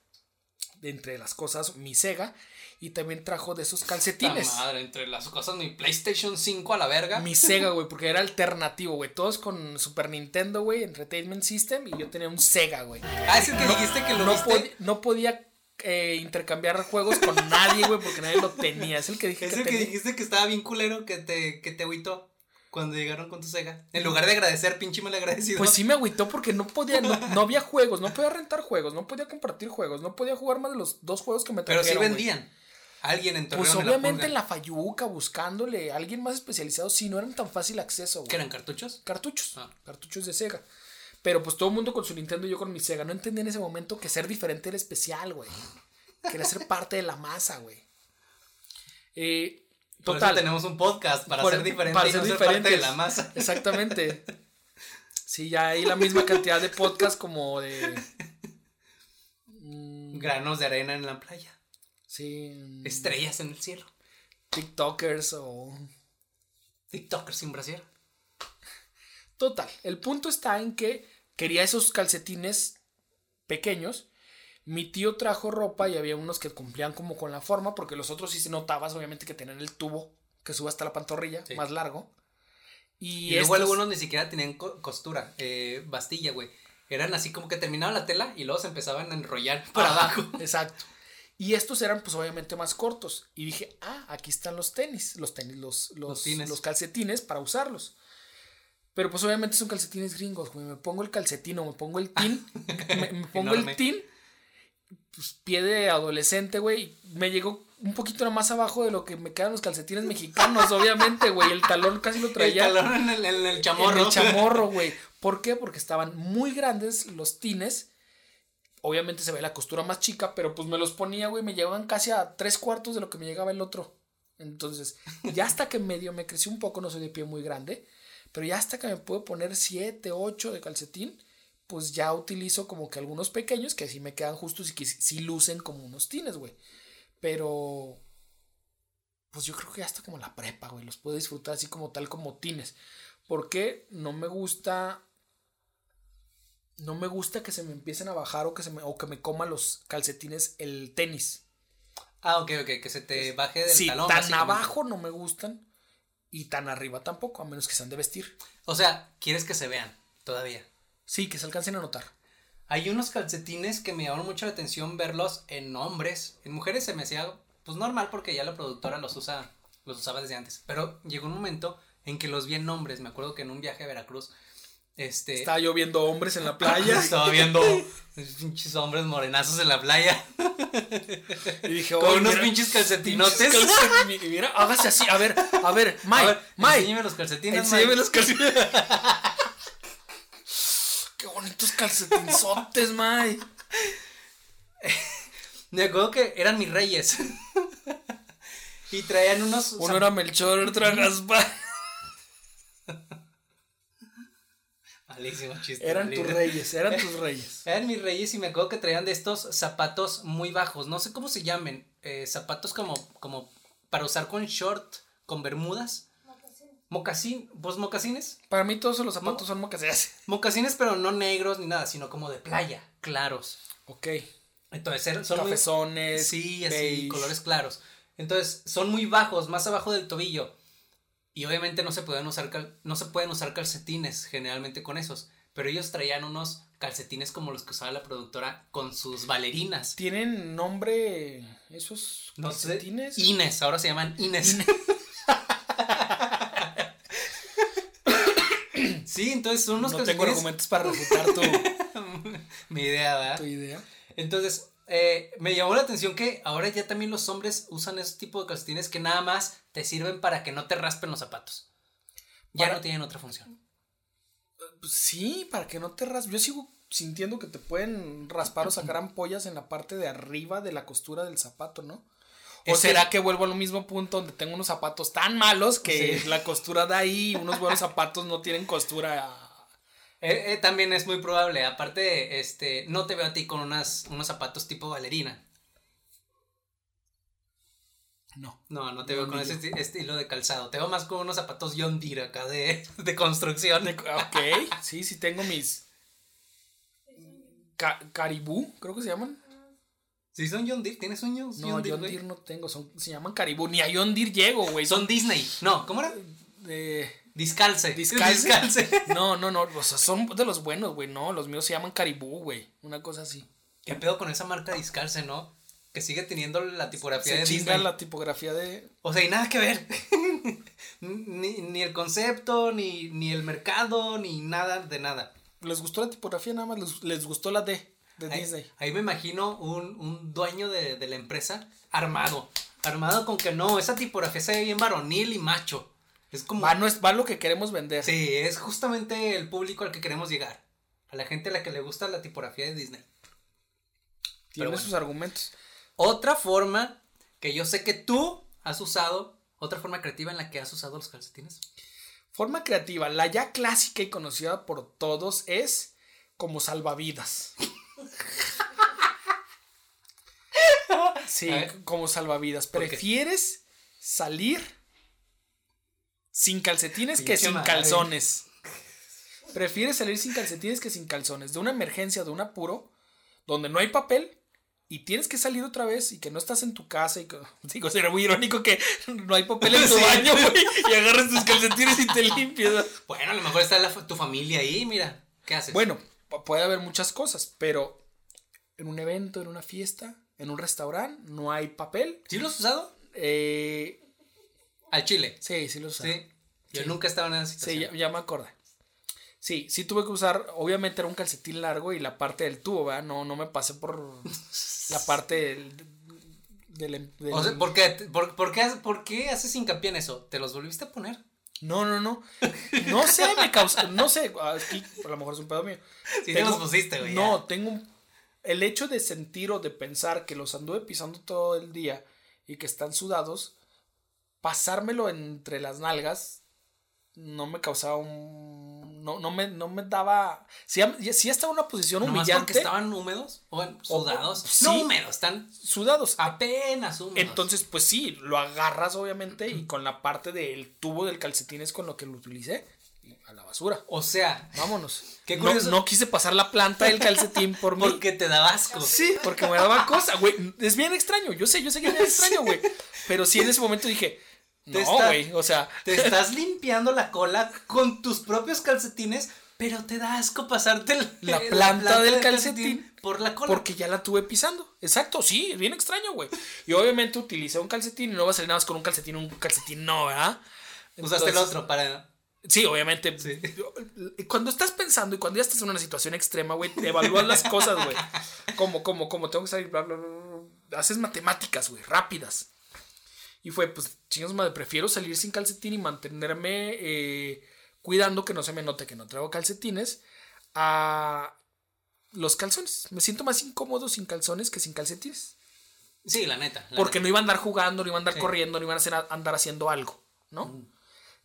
de entre las cosas, mi Sega. Y también trajo de esos calcetines. madre, entre las cosas, mi PlayStation 5 a la verga. Mi Sega, güey, porque era alternativo, güey. Todos con Super Nintendo, güey, Entertainment System. Y yo tenía un Sega, güey. Ah, es el que dijiste que lo No, viste. pod- no podía eh, intercambiar juegos con nadie, güey, porque nadie lo tenía. Es el que dije Es que el que dijiste que estaba bien culero que te, que te agüitó cuando llegaron con tu Sega. En lugar de agradecer, pinche mal agradecido. Pues sí me agüitó porque no podía, no, no había juegos, no podía rentar juegos, no podía compartir juegos, no podía jugar más de los dos juegos que me Pero sí trajeron, vendían. Alguien en Torreón. Pues en obviamente en la Fayuca, buscándole a alguien más especializado, si no eran tan fácil acceso, güey. ¿Qué eran cartuchos? Cartuchos, Ah. cartuchos de Sega. Pero pues todo el mundo con su Nintendo y yo con mi Sega. No entendía en ese momento que ser diferente era especial, güey. Quería ser parte de la masa, güey. Eh, Por eso total. tenemos un podcast para Por- ser diferente para y no ser ser parte de la masa. Exactamente. Sí, ya hay la misma cantidad de podcast como de. mm, Granos de arena en la playa. sí. mm, Estrellas en el cielo. TikTokers o. TikTokers sin brasier. Total. El punto está en que quería esos calcetines pequeños. Mi tío trajo ropa y había unos que cumplían como con la forma, porque los otros sí se notabas, obviamente, que tenían el tubo que sube hasta la pantorrilla, Sí. más largo. Y, Y, luego estos- algunos ni siquiera tenían co- costura, eh, bastilla, güey. Eran así como que terminaban la tela y luego se empezaban a enrollar para Ajá, abajo. Exacto. Y estos eran pues obviamente más cortos. Y dije, ah, aquí están los tenis, los tenis, los, los, Los tines. los calcetines para usarlos. Pero pues obviamente son calcetines gringos, güey. Me pongo el calcetín o me pongo el tin. me, me pongo Enorme. el tin. Pues pie de adolescente, güey. Me llegó un poquito más abajo de lo que me quedan los calcetines mexicanos, obviamente, güey. El talón casi lo El traía. talón en el, en el chamorro. En el chamorro, güey. ¿Por qué? Porque estaban muy grandes los tines. Obviamente se ve la costura más chica, pero pues me los ponía, güey. Me llegaban casi a tres cuartos de lo que me llegaba el otro. Entonces, ya hasta que medio me creció un poco, no soy de pie muy grande, pero ya hasta que me puedo poner siete, ocho de calcetín, pues ya utilizo como que algunos pequeños que así me quedan justos y que sí lucen como unos tines, güey. Pero, pues yo creo que hasta como la prepa, güey, los puedo disfrutar así como tal como tines. Porque no me gusta. No me gusta que se me empiecen a bajar o que se me, o que me coman los calcetines el tenis. Ah, ok, ok, que se te baje del Sí, talón. tan abajo no me gustan. Y tan arriba tampoco, a menos que sean de vestir. O sea, quieres que se vean todavía. Sí, que se alcancen a notar. Hay unos calcetines que me llamaron mucho la atención verlos en hombres. En mujeres se me hacía pues normal porque ya la productora los usa, los usaba desde antes. Pero llegó un momento en que los vi en hombres. Me acuerdo que en un viaje a Veracruz, este Estaba yo viendo hombres en la playa. estaba viendo pinches hombres morenazos en la playa y dije, con "Oye, unos mira, pinches calcetinotes. pinches calcetines". Y Mira, hágase así. A ver, a ver, Mike, Mike. enséñame los calcetines. Enséñame Mike. los calcetines. Qué bonitos calcetinzotes, Mike. Me acuerdo que eran mis reyes. y traían unos Uno era Melchor, otro era Gaspar. Malísimo chiste. Eran tus reyes, eran tus reyes. Eran mis reyes y me acuerdo que traían de estos zapatos muy bajos. No sé cómo se llamen. eh, zapatos como, como para usar con short, con bermudas. Mocasín, pues mocasines. Para mí todos los zapatos son mocasines. Mocasines, pero no negros ni nada, sino como de playa, claros. Ok. Entonces son muy- Cafezones. Sí, así, beige. colores claros. Entonces, son muy bajos, más abajo del tobillo. Y obviamente no se pueden usar cal- no se pueden usar calcetines generalmente con esos, pero ellos traían unos calcetines como los que usaba la productora con sus bailarinas. ¿Tienen nombre esos No sé, calcetines? Ines, ahora se llaman Ines. Sí, entonces son unos no tengo calcetines. argumentos para refutar tu, Mi idea, ¿verdad? tu idea. Entonces, eh, me llamó la atención que ahora ya también los hombres usan ese tipo de calcetines que nada más te sirven para que no te raspen los zapatos. Ya Para- no tienen otra función. Pues sí, para que no te raspes. Yo sigo sintiendo que te pueden raspar o sacar ampollas en la parte de arriba de la costura del zapato, ¿no? ¿O Es que- será que vuelvo al mismo punto donde tengo unos zapatos tan malos que Sí. la costura de ahí y unos buenos zapatos no tienen costura? Eh, eh, también es muy probable. Aparte, este, no te veo a ti con unas, unos zapatos tipo bailarina. No. No, no te No, veo con ese esti- estilo de calzado. Te veo más con unos zapatos John Deere acá de, de construcción. Ok, sí, sí tengo mis. Ca- caribú, creo que se llaman. Sí, son John Deere. ¿Tienes John No, John? Deere no tengo, son, se llaman Caribou. Ni a John Deere llego, güey. Son Disney. No, ¿cómo era? Eh, Discalce. ¿Discalce? Discalce. No, no, no. O sea, son de los buenos, güey. No, los míos se llaman Caribou, güey. Una cosa así. ¿Qué pedo con esa marca Discalce, no? Que sigue teniendo la tipografía Se de Disney. la tipografía de. O sea, y nada que ver. ni, ni el concepto, ni, ni el mercado, ni nada de nada. Les gustó la tipografía, nada más les, les gustó la D de Ahí, Disney. ahí me imagino un, un dueño de, de la empresa armado. Armado con que no, esa tipografía se ve bien varonil y macho. Es como. Va, no es, va lo que queremos vender. Sí, es justamente el público al que queremos llegar. A la gente a la que le gusta la tipografía de Disney. Tiene bueno. sus argumentos. Otra forma que yo sé que tú has usado, otra forma creativa en la que has usado los calcetines. Forma creativa, la ya clásica y conocida por todos es como salvavidas. Sí, como salvavidas. ¿Prefieres salir sin calcetines que sin madre. calzones? ¿Prefieres salir sin calcetines que sin calzones? De una emergencia, de un apuro, donde no hay papel y tienes que salir otra vez y que no estás en tu casa y que, digo, será muy irónico que no hay papel en tu Sí. baño, güey, y agarras tus calcetines y te limpias. ¿no? Bueno, a lo mejor está la tu familia ahí, mira. ¿Qué haces? Bueno, puede haber muchas cosas, pero en un evento, en una fiesta, en un restaurante, no hay papel. ¿Sí lo has usado? Eh, Al chile. sí, sí lo usaba. Sí. Yo Sí. nunca estaba en esa Sí, situación. ya, ya me acordé. Sí, sí tuve que usar, obviamente era un calcetín largo y la parte del tubo, ¿verdad? No, no me pasé por la parte del... del- del- O sea, ¿por qué, por, por qué, ha- por qué haces hincapié en eso? ¿Te los volviste a poner? No, no, no. No sé, me causa, no sé, aquí a lo mejor es un pedo mío. Sí, te los pusiste, güey. No, ya. tengo un- el hecho de sentir o de pensar que los anduve pisando todo el día y que están sudados, pasármelo entre las nalgas no me causaba un no, no me no me daba si si estaba en una posición ¿Nomás humillante porque estaban húmedos? ¿O bueno, sudados? sí. No húmedos, están sudados apenas húmedos. entonces pues sí lo agarras obviamente y con la parte del tubo del calcetín es con lo que lo utilicé a la basura O sea, vámonos Qué no, curioso. no quise pasar la planta del calcetín por mí porque te da asco. Sí, porque me daba cosa, güey. Es bien extraño. Yo sé, yo sé que es bien extraño, güey. Pero sí en ese momento dije, Te no, güey. O sea, Te estás limpiando la cola con tus propios calcetines, pero te da asco pasarte el- La planta del calcetín por la cola. porque ya la tuve pisando. Exacto, sí, es bien extraño, güey. Y obviamente utilicé un calcetín y no va a salir nada más con un calcetín, un calcetín no, ¿verdad? Usaste el otro para. Sí, obviamente. Sí. Cuando estás pensando y cuando ya estás en una situación extrema, güey, te evalúas las cosas, güey. Como, como, como tengo que salir, bla, bla, bla. Haces matemáticas, güey, rápidas. Y fue, pues, chingos madre, prefiero salir sin calcetín y mantenerme eh, cuidando que no se me note que no traigo calcetines a los calzones. Me siento más incómodo sin calzones que sin calcetines. Sí, la neta. la Porque no iba a andar jugando, no iba a andar Sí. corriendo, no iban a hacer, andar haciendo algo, ¿no?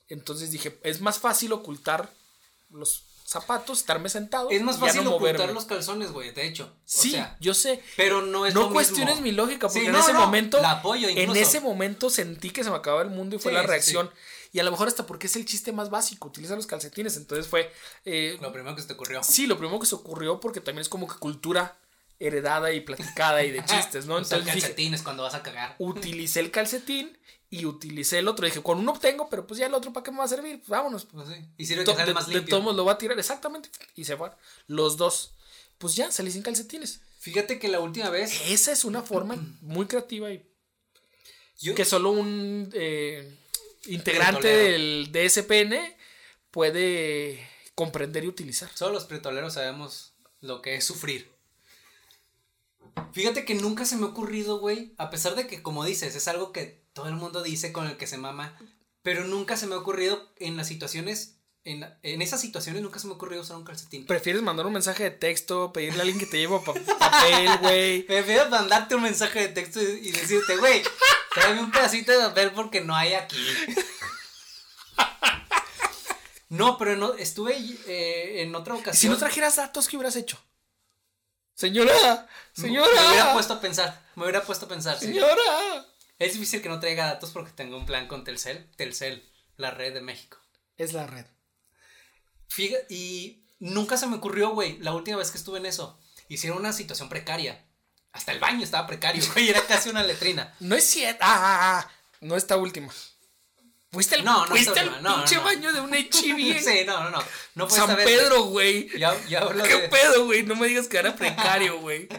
Entonces dije, es más fácil ocultar los zapatos, estarme sentado. Es más fácil no ocultar moverme. los calzones, güey, de hecho. O Sí, sea, yo sé. pero no es no lo cuestiones mismo. mi lógica, porque Sí, en no, ese no, momento. la apoyo en ese momento sentí que se me acababa el mundo y fue Sí, la sí, reacción. Y a lo mejor hasta porque es el chiste más básico, utiliza los calcetines. Entonces fue. eh, Lo primero que se te ocurrió. sí, lo primero que se ocurrió, porque también es como que cultura heredada y platicada y de chistes, ¿no? Entonces dije, calcetines cuando vas a cagar. utilicé el calcetín y utilicé el otro. Dije, con uno tengo, pero pues ya el otro, ¿para qué me va a servir? Pues vámonos. Pues sí. Y sirve que sale de, más de limpio. todos modos lo va a tirar, exactamente. Y se fue. Los dos. Pues ya, salí sin calcetines. Fíjate que la última vez. Esa es una forma muy creativa y Yo, que solo un eh, integrante del DSPN puede comprender y utilizar. Solo los pretoleros sabemos lo que es sufrir. Fíjate que nunca se me ha ocurrido, güey. A pesar de que, como dices, es algo que todo el mundo dice con el que se mama. Pero nunca se me ha ocurrido en las situaciones. En, en esas situaciones nunca se me ha ocurrido usar un calcetín. ¿Prefieres mandar un mensaje de texto, pedirle a alguien que te lleve pa- papel, güey? Prefiero mandarte un mensaje de texto y, decirte, güey, tráeme un pedacito de papel porque no hay aquí. No, pero no, estuve eh, en otra Si ocasión. no trajeras datos, ¿qué hubieras hecho? Señora, Me hubiera señora, puesto a pensar. Me hubiera puesto a pensar. sí. señora. Es difícil que no traiga datos porque tengo un plan con Telcel. Telcel, la red de México. Es la red. Fíjate, y nunca se me ocurrió, güey, la última vez que estuve en eso. Hicieron una situación precaria. Hasta el baño estaba precario, güey. Era casi una letrina. No es cierto. Ah, ah, ah, no esta última. Fuiste el, No, no fuiste no, pinche no. baño de un HIV. Sí, no, no, no. San Pedro, güey. Ya, ya ¿Qué de. pedo, güey? No me digas que era precario, güey.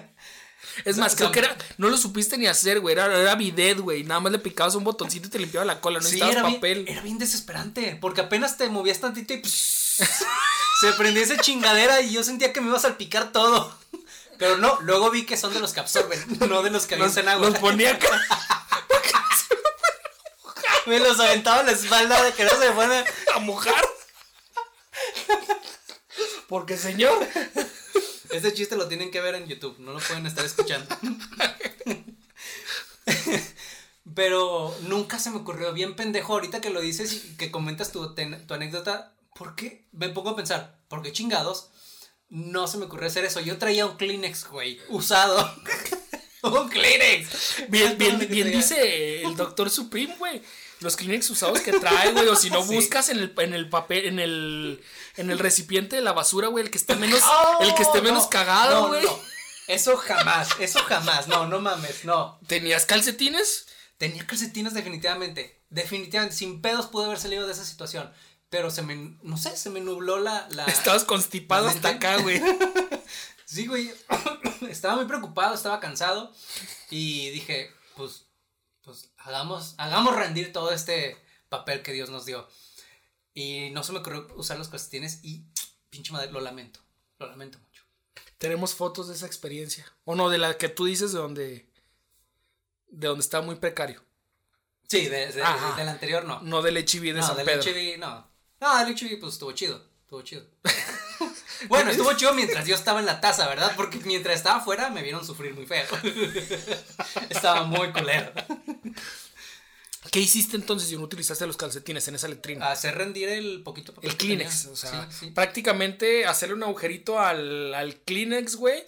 Es más, creo San- que era. No lo supiste ni hacer, güey. Era, era bidet, güey. Nada más le picabas un botoncito y te limpiaba la cola. No Sí, necesitabas era papel. bien, era bien desesperante. Porque apenas te movías tantito y pss, se prendía esa chingadera y yo sentía que me iba a salpicar todo. Pero no, luego vi que son de los que absorben, no de los que avientan agua. los ponía acá. Me los aventaba en la espalda de que no se me fueran. a mojar. Porque, señor. Este chiste lo tienen que ver en YouTube, no lo pueden estar escuchando. Pero nunca se me ocurrió, bien pendejo, ahorita que lo dices y que comentas tu, ten- tu anécdota, ¿por qué? Me pongo a pensar, ¿por qué chingados? No se me ocurrió hacer eso. Yo traía un Kleenex, güey, usado. un Kleenex. Bien, bien, bien dice el doctor Supreme, güey. Los Kleenex usados que trae, güey. O si no, Sí. buscas en el, en el papel, en el, en el recipiente de la basura, güey. El que esté menos, Oh, el que esté no, menos cagado, no, güey. no. Eso jamás, eso jamás. No, no mames, no. ¿Tenías calcetines? Tenía calcetines definitivamente. Definitivamente. Sin pedos pude haber salido de esa situación. Pero se me, no sé, se me nubló la... la Estabas constipado la hasta acá, güey. Sí, güey. estaba muy preocupado, estaba cansado. Y dije, pues hagamos, hagamos rendir todo este papel que Dios nos dio. Y no se me ocurrió usar los calcetines y pinche madre, lo lamento. Lo lamento mucho. Tenemos fotos de esa experiencia. O no, de la que tú dices de donde. De donde estaba muy precario. Sí, de, de- del anterior no. No del HIV de no, San del Pedro. HIV no. No, del HIV pues estuvo chido. Estuvo chido. Bueno, estuvo chido mientras yo estaba en la taza, ¿verdad? Porque mientras estaba afuera me vieron sufrir muy feo. estaba muy culero. ¿Qué hiciste entonces si no utilizaste los calcetines en esa letrina? Hacer rendir el poquito papel el Kleenex, o sea, Sí, sí. prácticamente hacerle un agujerito al, al Kleenex, güey.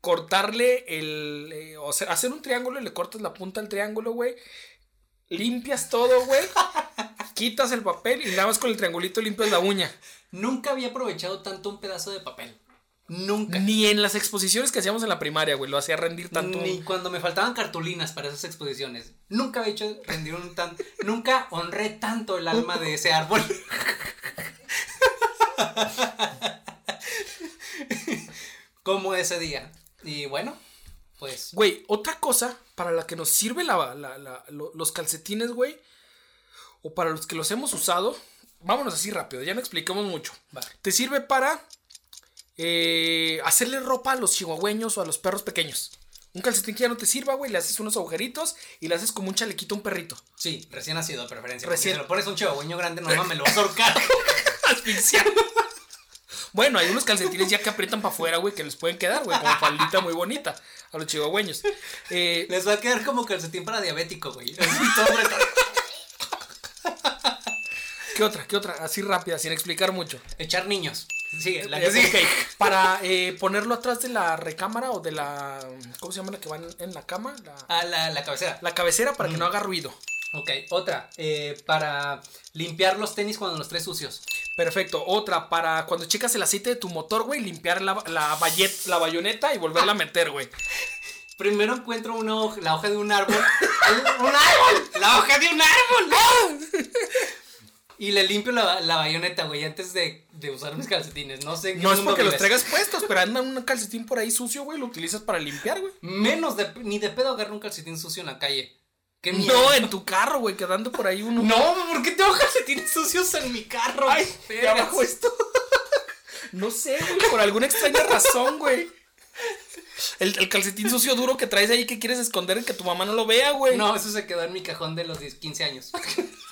Cortarle el. eh, o sea, hacer un triángulo y le cortas la punta al triángulo, güey. Limpias todo, güey. Quitas el papel y nada más con el triangulito limpias la uña. Nunca había aprovechado tanto un pedazo de papel. Nunca. Ni en las exposiciones que hacíamos en la primaria, güey, lo hacía rendir tanto. Ni cuando me faltaban cartulinas para esas exposiciones. Nunca había hecho rendir un tan. Nunca honré tanto el alma de ese árbol. Como ese día. Y bueno, pues. Güey, otra cosa para la que nos sirve la- la- la- lo- los calcetines, güey, o para los que los hemos usado, vámonos así rápido, ya no expliquemos mucho. Va. Te sirve para eh, hacerle ropa a los chihuahueños o a los perros pequeños. Un calcetín que ya no te sirva, güey, le haces unos agujeritos y le haces como un chalequito a un perrito. Sí, recién nacido de preferencia. Recién. Si lo pones a un chihuahueño grande, no mames, lo vas a ahorcar. Bueno, hay unos calcetines ya que aprietan para afuera, güey, que les pueden quedar, güey, como faldita muy bonita a los chihuahueños. Eh, Les va a quedar como calcetín para diabético, güey. ¿Qué otra? ¿Qué otra? Así rápida, sin explicar mucho. Echar niños. Sigue, la Eh, que sigue. Para eh, ponerlo atrás de la recámara o de la. ¿Cómo se llama la que va en, en la cama? La, Ah, la, la cabecera. la cabecera para que no haga ruido. Ok, otra. eh, para limpiar los tenis cuando los traes sucios. Perfecto. Otra, para cuando checas el aceite de tu motor, güey, limpiar la, la, bayet- la bayoneta y volverla a meter, güey. Primero encuentro una hoja- la hoja de un árbol. ¡Un árbol! ¡La hoja de un árbol! Y le limpio la, la bayoneta, güey, antes de, de usar mis calcetines. No sé en qué No es porque los traigas puestos, pero anda un calcetín por ahí sucio, güey, lo utilizas para limpiar, güey. Menos de, ni de pedo agarro un calcetín sucio en la calle. ¿Qué miedo. No, en tu carro, güey, quedando por ahí uno. No, ¿por qué tengo calcetines sucios en mi carro? Ay, Vergas. abajo esto. No sé, güey, por alguna extraña razón, güey. El, el calcetín sucio duro que traes ahí que quieres esconder y que tu mamá no lo vea, güey. No, eso se quedó en mi cajón de los 10, 15 años.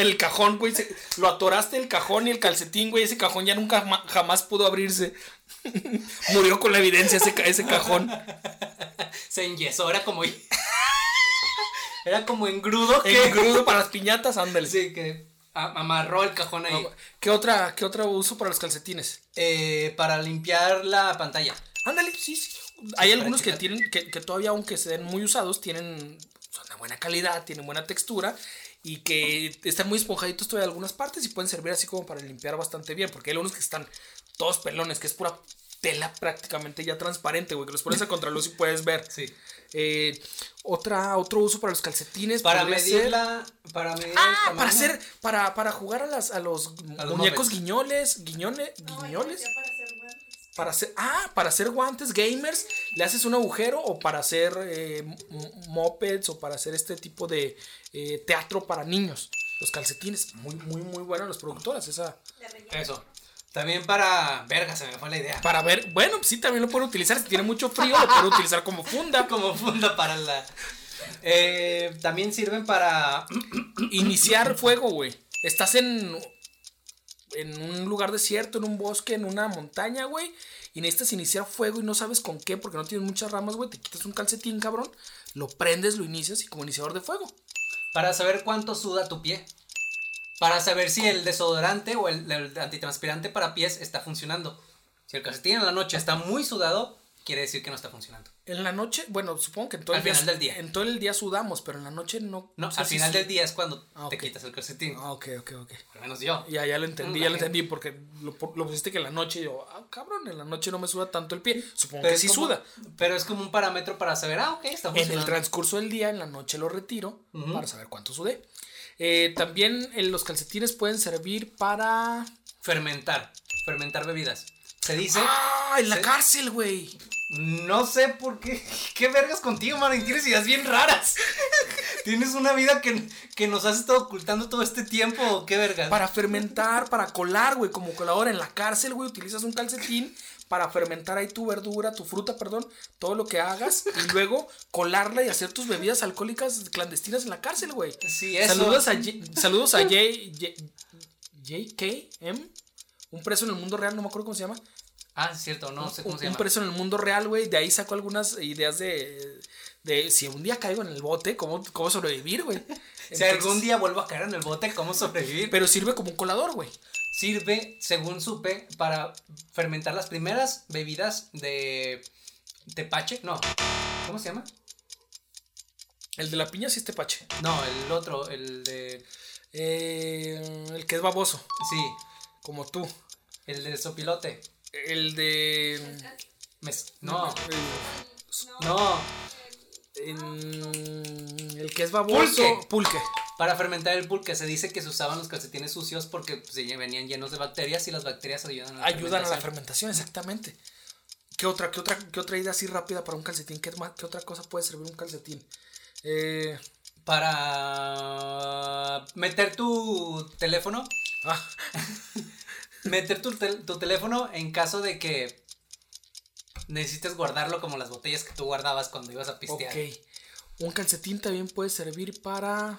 El cajón, güey, se- lo atoraste el cajón y el calcetín, güey, ese cajón ya nunca jamás pudo abrirse. Murió con la evidencia ese, ese cajón. Se enyesó, era como. Era como engrudo que. El grudo para las piñatas, ándale. Sí, que amarró el cajón ahí. ¿Qué otra, ¿Qué otro uso para los calcetines? Eh, para limpiar la pantalla. Ándale, sí, sí. Hay para algunos que tienen, que, que todavía aunque se den muy usados, tienen, son de buena calidad, tienen buena textura y que están muy esponjaditos todavía en algunas partes y pueden servir así como para limpiar bastante bien, porque hay algunos que están todos pelones, que es pura tela prácticamente ya transparente, güey, que los pones a contraluz y puedes ver. Sí. Eh, otra, otro uso para los calcetines. Para podría medir ser- la. Para medir Ah, para hacer, para, para jugar a las, a los A los muñecos guiñoles, guiñoles, No, yo guiñoles. Para hacer ah, para hacer guantes gamers, le haces un agujero o para hacer eh, mopeds o para hacer este tipo de eh, teatro para niños. Los calcetines, muy, muy, muy buenas las productoras. Esa. Eso. También para. Verga, se me fue la idea. para ver, bueno, sí, también lo pueden utilizar. Si tiene mucho frío, lo pueden utilizar como funda. Como funda para la. Eh, también sirven para. Iniciar fuego, güey. Estás en, en un lugar desierto, en un bosque, en una montaña, güey. Y necesitas iniciar fuego y no sabes con qué porque no tienes muchas ramas, güey. Te quitas un calcetín, cabrón. Lo prendes, lo inicias y como iniciador de fuego. Para saber cuánto suda tu pie. Para saber si el desodorante o el, el antitranspirante para pies está funcionando. Si el calcetín en la noche está muy sudado, quiere decir que no está funcionando. En la noche, bueno, supongo que en todo Al el día. final del día. En todo el día sudamos, pero en la noche no. No, sé al final del día es cuando Ah, te quitas el calcetín. Ah, ok, ok, ok. Al menos yo. Ya, ya lo entendí, ya lo entendí porque lo, lo pusiste que en la noche yo, ah, cabrón, en la noche no me suda tanto el pie. Supongo Pero que sí como- suda. Pero es como un parámetro para saber, ah, ok, está En funcionando. el transcurso del día, en la noche lo retiro para saber cuánto sudé. Eh, también eh, los calcetines pueden servir para. Fermentar. Fermentar bebidas. Se dice. ¡Ah! En la se- cárcel, güey. No sé por qué. ¿Qué vergas contigo, man? Tienes ideas bien raras. Tienes una vida que, que nos has estado ocultando todo este tiempo. ¿o ¿Qué vergas? Para fermentar, para colar, güey. Como colador en la cárcel, güey. Utilizas un calcetín para fermentar ahí tu verdura, tu fruta, perdón. Todo lo que hagas. Y luego colarla y hacer tus bebidas alcohólicas clandestinas en la cárcel, güey. Sí, eso. Saludos a, J- saludos a J, J- JKM. Un preso en el mundo real, no me acuerdo cómo se llama. Ah, es cierto, no sé cómo un, se un llama. preso en el mundo real, güey. De ahí sacó algunas ideas de, de si un día caigo en el bote, cómo, cómo sobrevivir, güey. Si algún día vuelvo a caer en el bote, ¿cómo sobrevivir? Pero sirve como un colador, güey. Sirve, según supe, para fermentar las primeras bebidas de tepache. No, ¿cómo se llama? El de la piña sí es tepache. No, el otro, el de. Eh, el que es baboso, Sí, como tú. el de sopilote. El de. Mes- no, el- no. en- el que es baboso. Pulque. Pulque. Para fermentar el pulque se dice que se usaban los calcetines sucios porque pues, se venían llenos de bacterias y las bacterias ayudan a la Ayudan a la fermentación. exactamente. ¿Qué otra, qué otra, qué otra idea así rápida para un calcetín? ¿Qué, más- qué otra cosa puede servir un calcetín? Eh, Para meter tu teléfono, ah, meter tu, tel- tu teléfono en caso de que necesites guardarlo como las botellas que tú guardabas cuando ibas a pistear. ok. Un calcetín también puede servir para.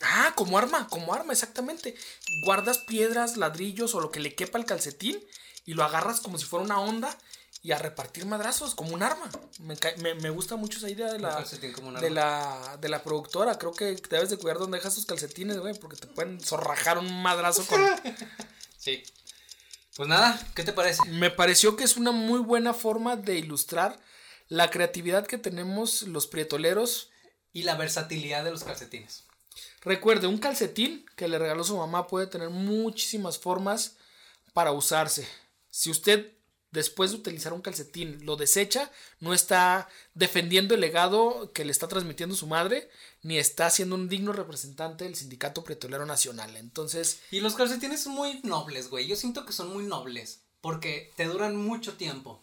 Ah, como arma, como arma, exactamente. Guardas piedras, ladrillos o lo que le quepa al calcetín y lo agarras como si fuera una onda y a repartir madrazos como un arma. Me, me- me gusta mucho esa idea de la, calcetín como un de la, de la productora. Creo que debes de cuidar dónde dejas tus calcetines, güey, porque te pueden zorrajar un madrazo con... Sí. Pues nada, ¿qué te parece? Me pareció que es una muy buena forma de ilustrar la creatividad que tenemos los prietoleros. Y la versatilidad de los calcetines. Recuerde, un calcetín que le regaló su mamá puede tener muchísimas formas para usarse. Si usted después de utilizar un calcetín lo desecha, no está defendiendo el legado que le está transmitiendo su madre, ni está siendo un digno representante del Sindicato Prietolero Nacional. Entonces, Y los calcetines son muy nobles, güey. Yo siento que son muy nobles. Porque te duran mucho tiempo.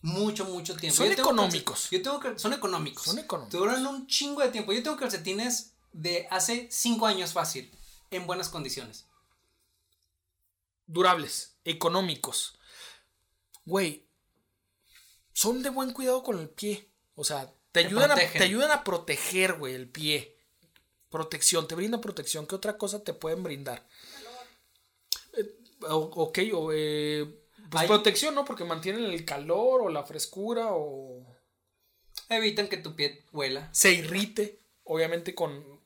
Mucho, mucho tiempo. Son Yo económicos. Yo tengo son económicos. Son económicos. Te duran un chingo de tiempo. Yo tengo calcetines de hace 5 años fácil. En buenas condiciones. durables, económicos. Güey, son de buen cuidado con el pie. O sea, te, Te ayudan, a, te ayudan a proteger, güey, el pie. Protección, te brinda protección. ¿Qué otra cosa te pueden brindar? Eh, ok, o eh, pues Hay- protección, ¿no? Porque mantienen el calor o la frescura o Evitan que tu pie huela. se irrite, obviamente con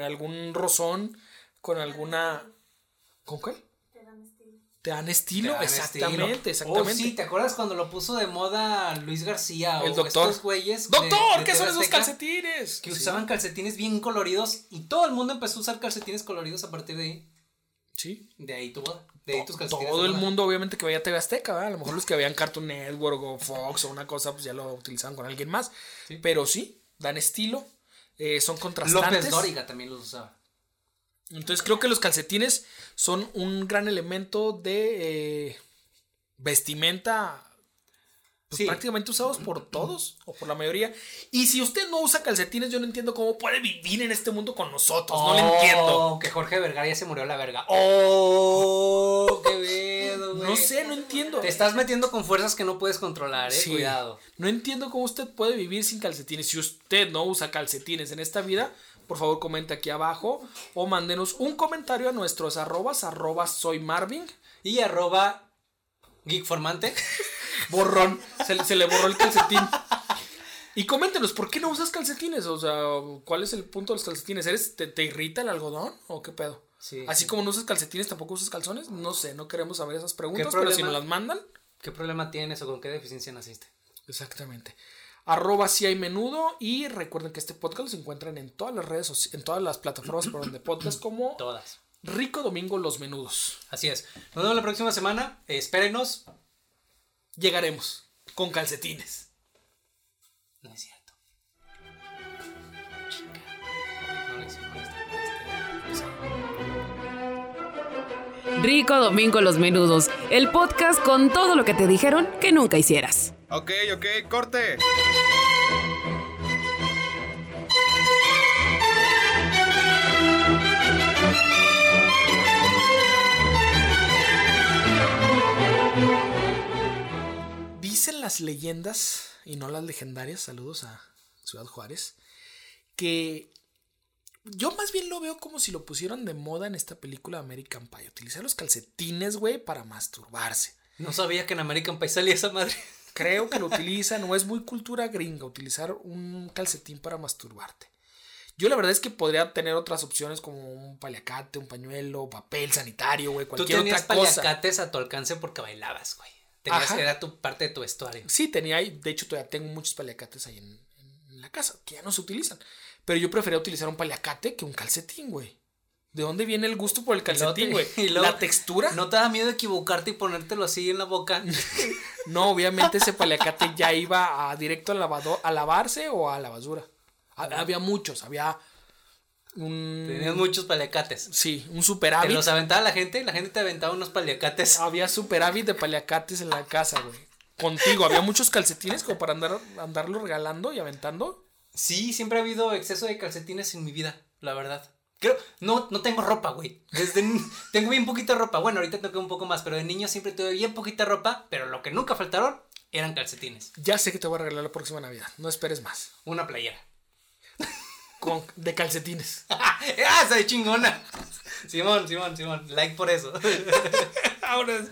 algún rozón, con alguna... ¿Con cuál? Te dan estilo. Te dan exactamente, estilo. exactamente. Oh, sí, ¿te acuerdas cuando lo puso de moda Luis García El o doctor. estos güeyes? ¡Doctor! de ¿Qué son esos calcetines? Que Sí. usaban calcetines bien coloridos y todo el mundo empezó a usar calcetines coloridos a partir de ahí. Sí. De ahí tu boda. De ahí tus calcetines. Todo el mundo, obviamente, que veía TV Azteca, ¿verdad? A lo mejor los que veían Cartoon Network o Fox o una cosa, pues ya lo utilizaban con alguien más. Sí. Pero sí, dan estilo, eh, son contrastantes. López Dóriga también los usaba. Entonces creo que los calcetines son un gran elemento de eh, vestimenta pues, Sí. prácticamente usados por todos o por la mayoría. Y si usted no usa calcetines, yo no entiendo cómo puede vivir en este mundo con nosotros. no lo entiendo. Oh, Que Jorge Vergara ya se murió a la verga. ¡Oh! ¡Qué pedo, güey! No sé, no entiendo. Te estás metiendo con fuerzas que no puedes controlar, eh. Sí. Cuidado. No entiendo cómo usted puede vivir sin calcetines. Si usted no usa calcetines en esta vida, por favor comente aquí abajo o mándenos un comentario a nuestros arrobas, arroba soy Marvin. Y arroba Geekformante. Borrón. Se, le- se le borró el calcetín. Y coméntenos, ¿por qué no usas calcetines? O sea, ¿cuál es el punto de los calcetines? ¿Eres, te, te irrita el algodón o qué pedo? Sí. Así como no usas calcetines, tampoco usas calzones. No sé, no queremos saber esas preguntas, ¿Qué pero si nos las mandan, ¿Qué problema tienes o con qué deficiencia naciste? Exactamente. Arroba si hay menudo y recuerden que este podcast se encuentran en todas las redes, soci- en todas las plataformas por donde podcast como Todas. Rico Domingo Los Menudos. Así es. Nos vemos la próxima semana. Eh, espérenos. Llegaremos con calcetines. No es cierto. Chica. No le hicimos este- este- Rico Domingo Los Menudos, el podcast con todo lo que te dijeron que nunca hicieras. Ok, ok, corte. Dicen las leyendas, y no las legendarias, saludos a Ciudad Juárez, que yo más bien lo veo como si lo pusieron de moda en esta película American Pie. Utilizar los calcetines, güey, para masturbarse. No sabía que en American Pie salía esa madre. Creo que lo utilizan, o es muy cultura gringa utilizar un calcetín para masturbarte. Yo la verdad es que podría tener otras opciones como un paliacate, un pañuelo, papel sanitario, güey, Tú cualquier tenías otra cosa. paliacates a tu alcance porque bailabas, güey. Tenías Ajá. que era tu parte de tu vestuario. Sí, tenía ahí, de hecho todavía tengo muchos paliacates ahí en, en la casa, que ya no se utilizan. Pero yo prefería utilizar un paliacate que un calcetín, güey. ¿De dónde viene el gusto por el calcetín, güey? te- La textura. ¿No te da miedo equivocarte y ponértelo así en la boca? No, obviamente ese paliacate ya iba a, directo al lavador, a lavarse o a la basura. Ha- Había muchos, había un... Tenías muchos paliacates. Sí, un Te superávit. los aventaba la gente, la gente te aventaba unos paliacates. Había superávit de paliacates en la casa, güey. Contigo, había muchos calcetines como para andar, andarlo regalando y aventando. Sí, siempre ha habido exceso de calcetines en mi vida, la verdad. Creo, no, no tengo ropa, güey. Desde tengo bien poquita ropa. Bueno, ahorita tengo un poco más, pero de niño siempre tuve bien poquita ropa, pero lo que nunca faltaron eran calcetines. Ya sé que te voy a regalar la próxima Navidad. No esperes más. Una playera. Con, de calcetines. ¡Ah, esa de chingona! Simón, Simón, Simón. Like por eso. Ahora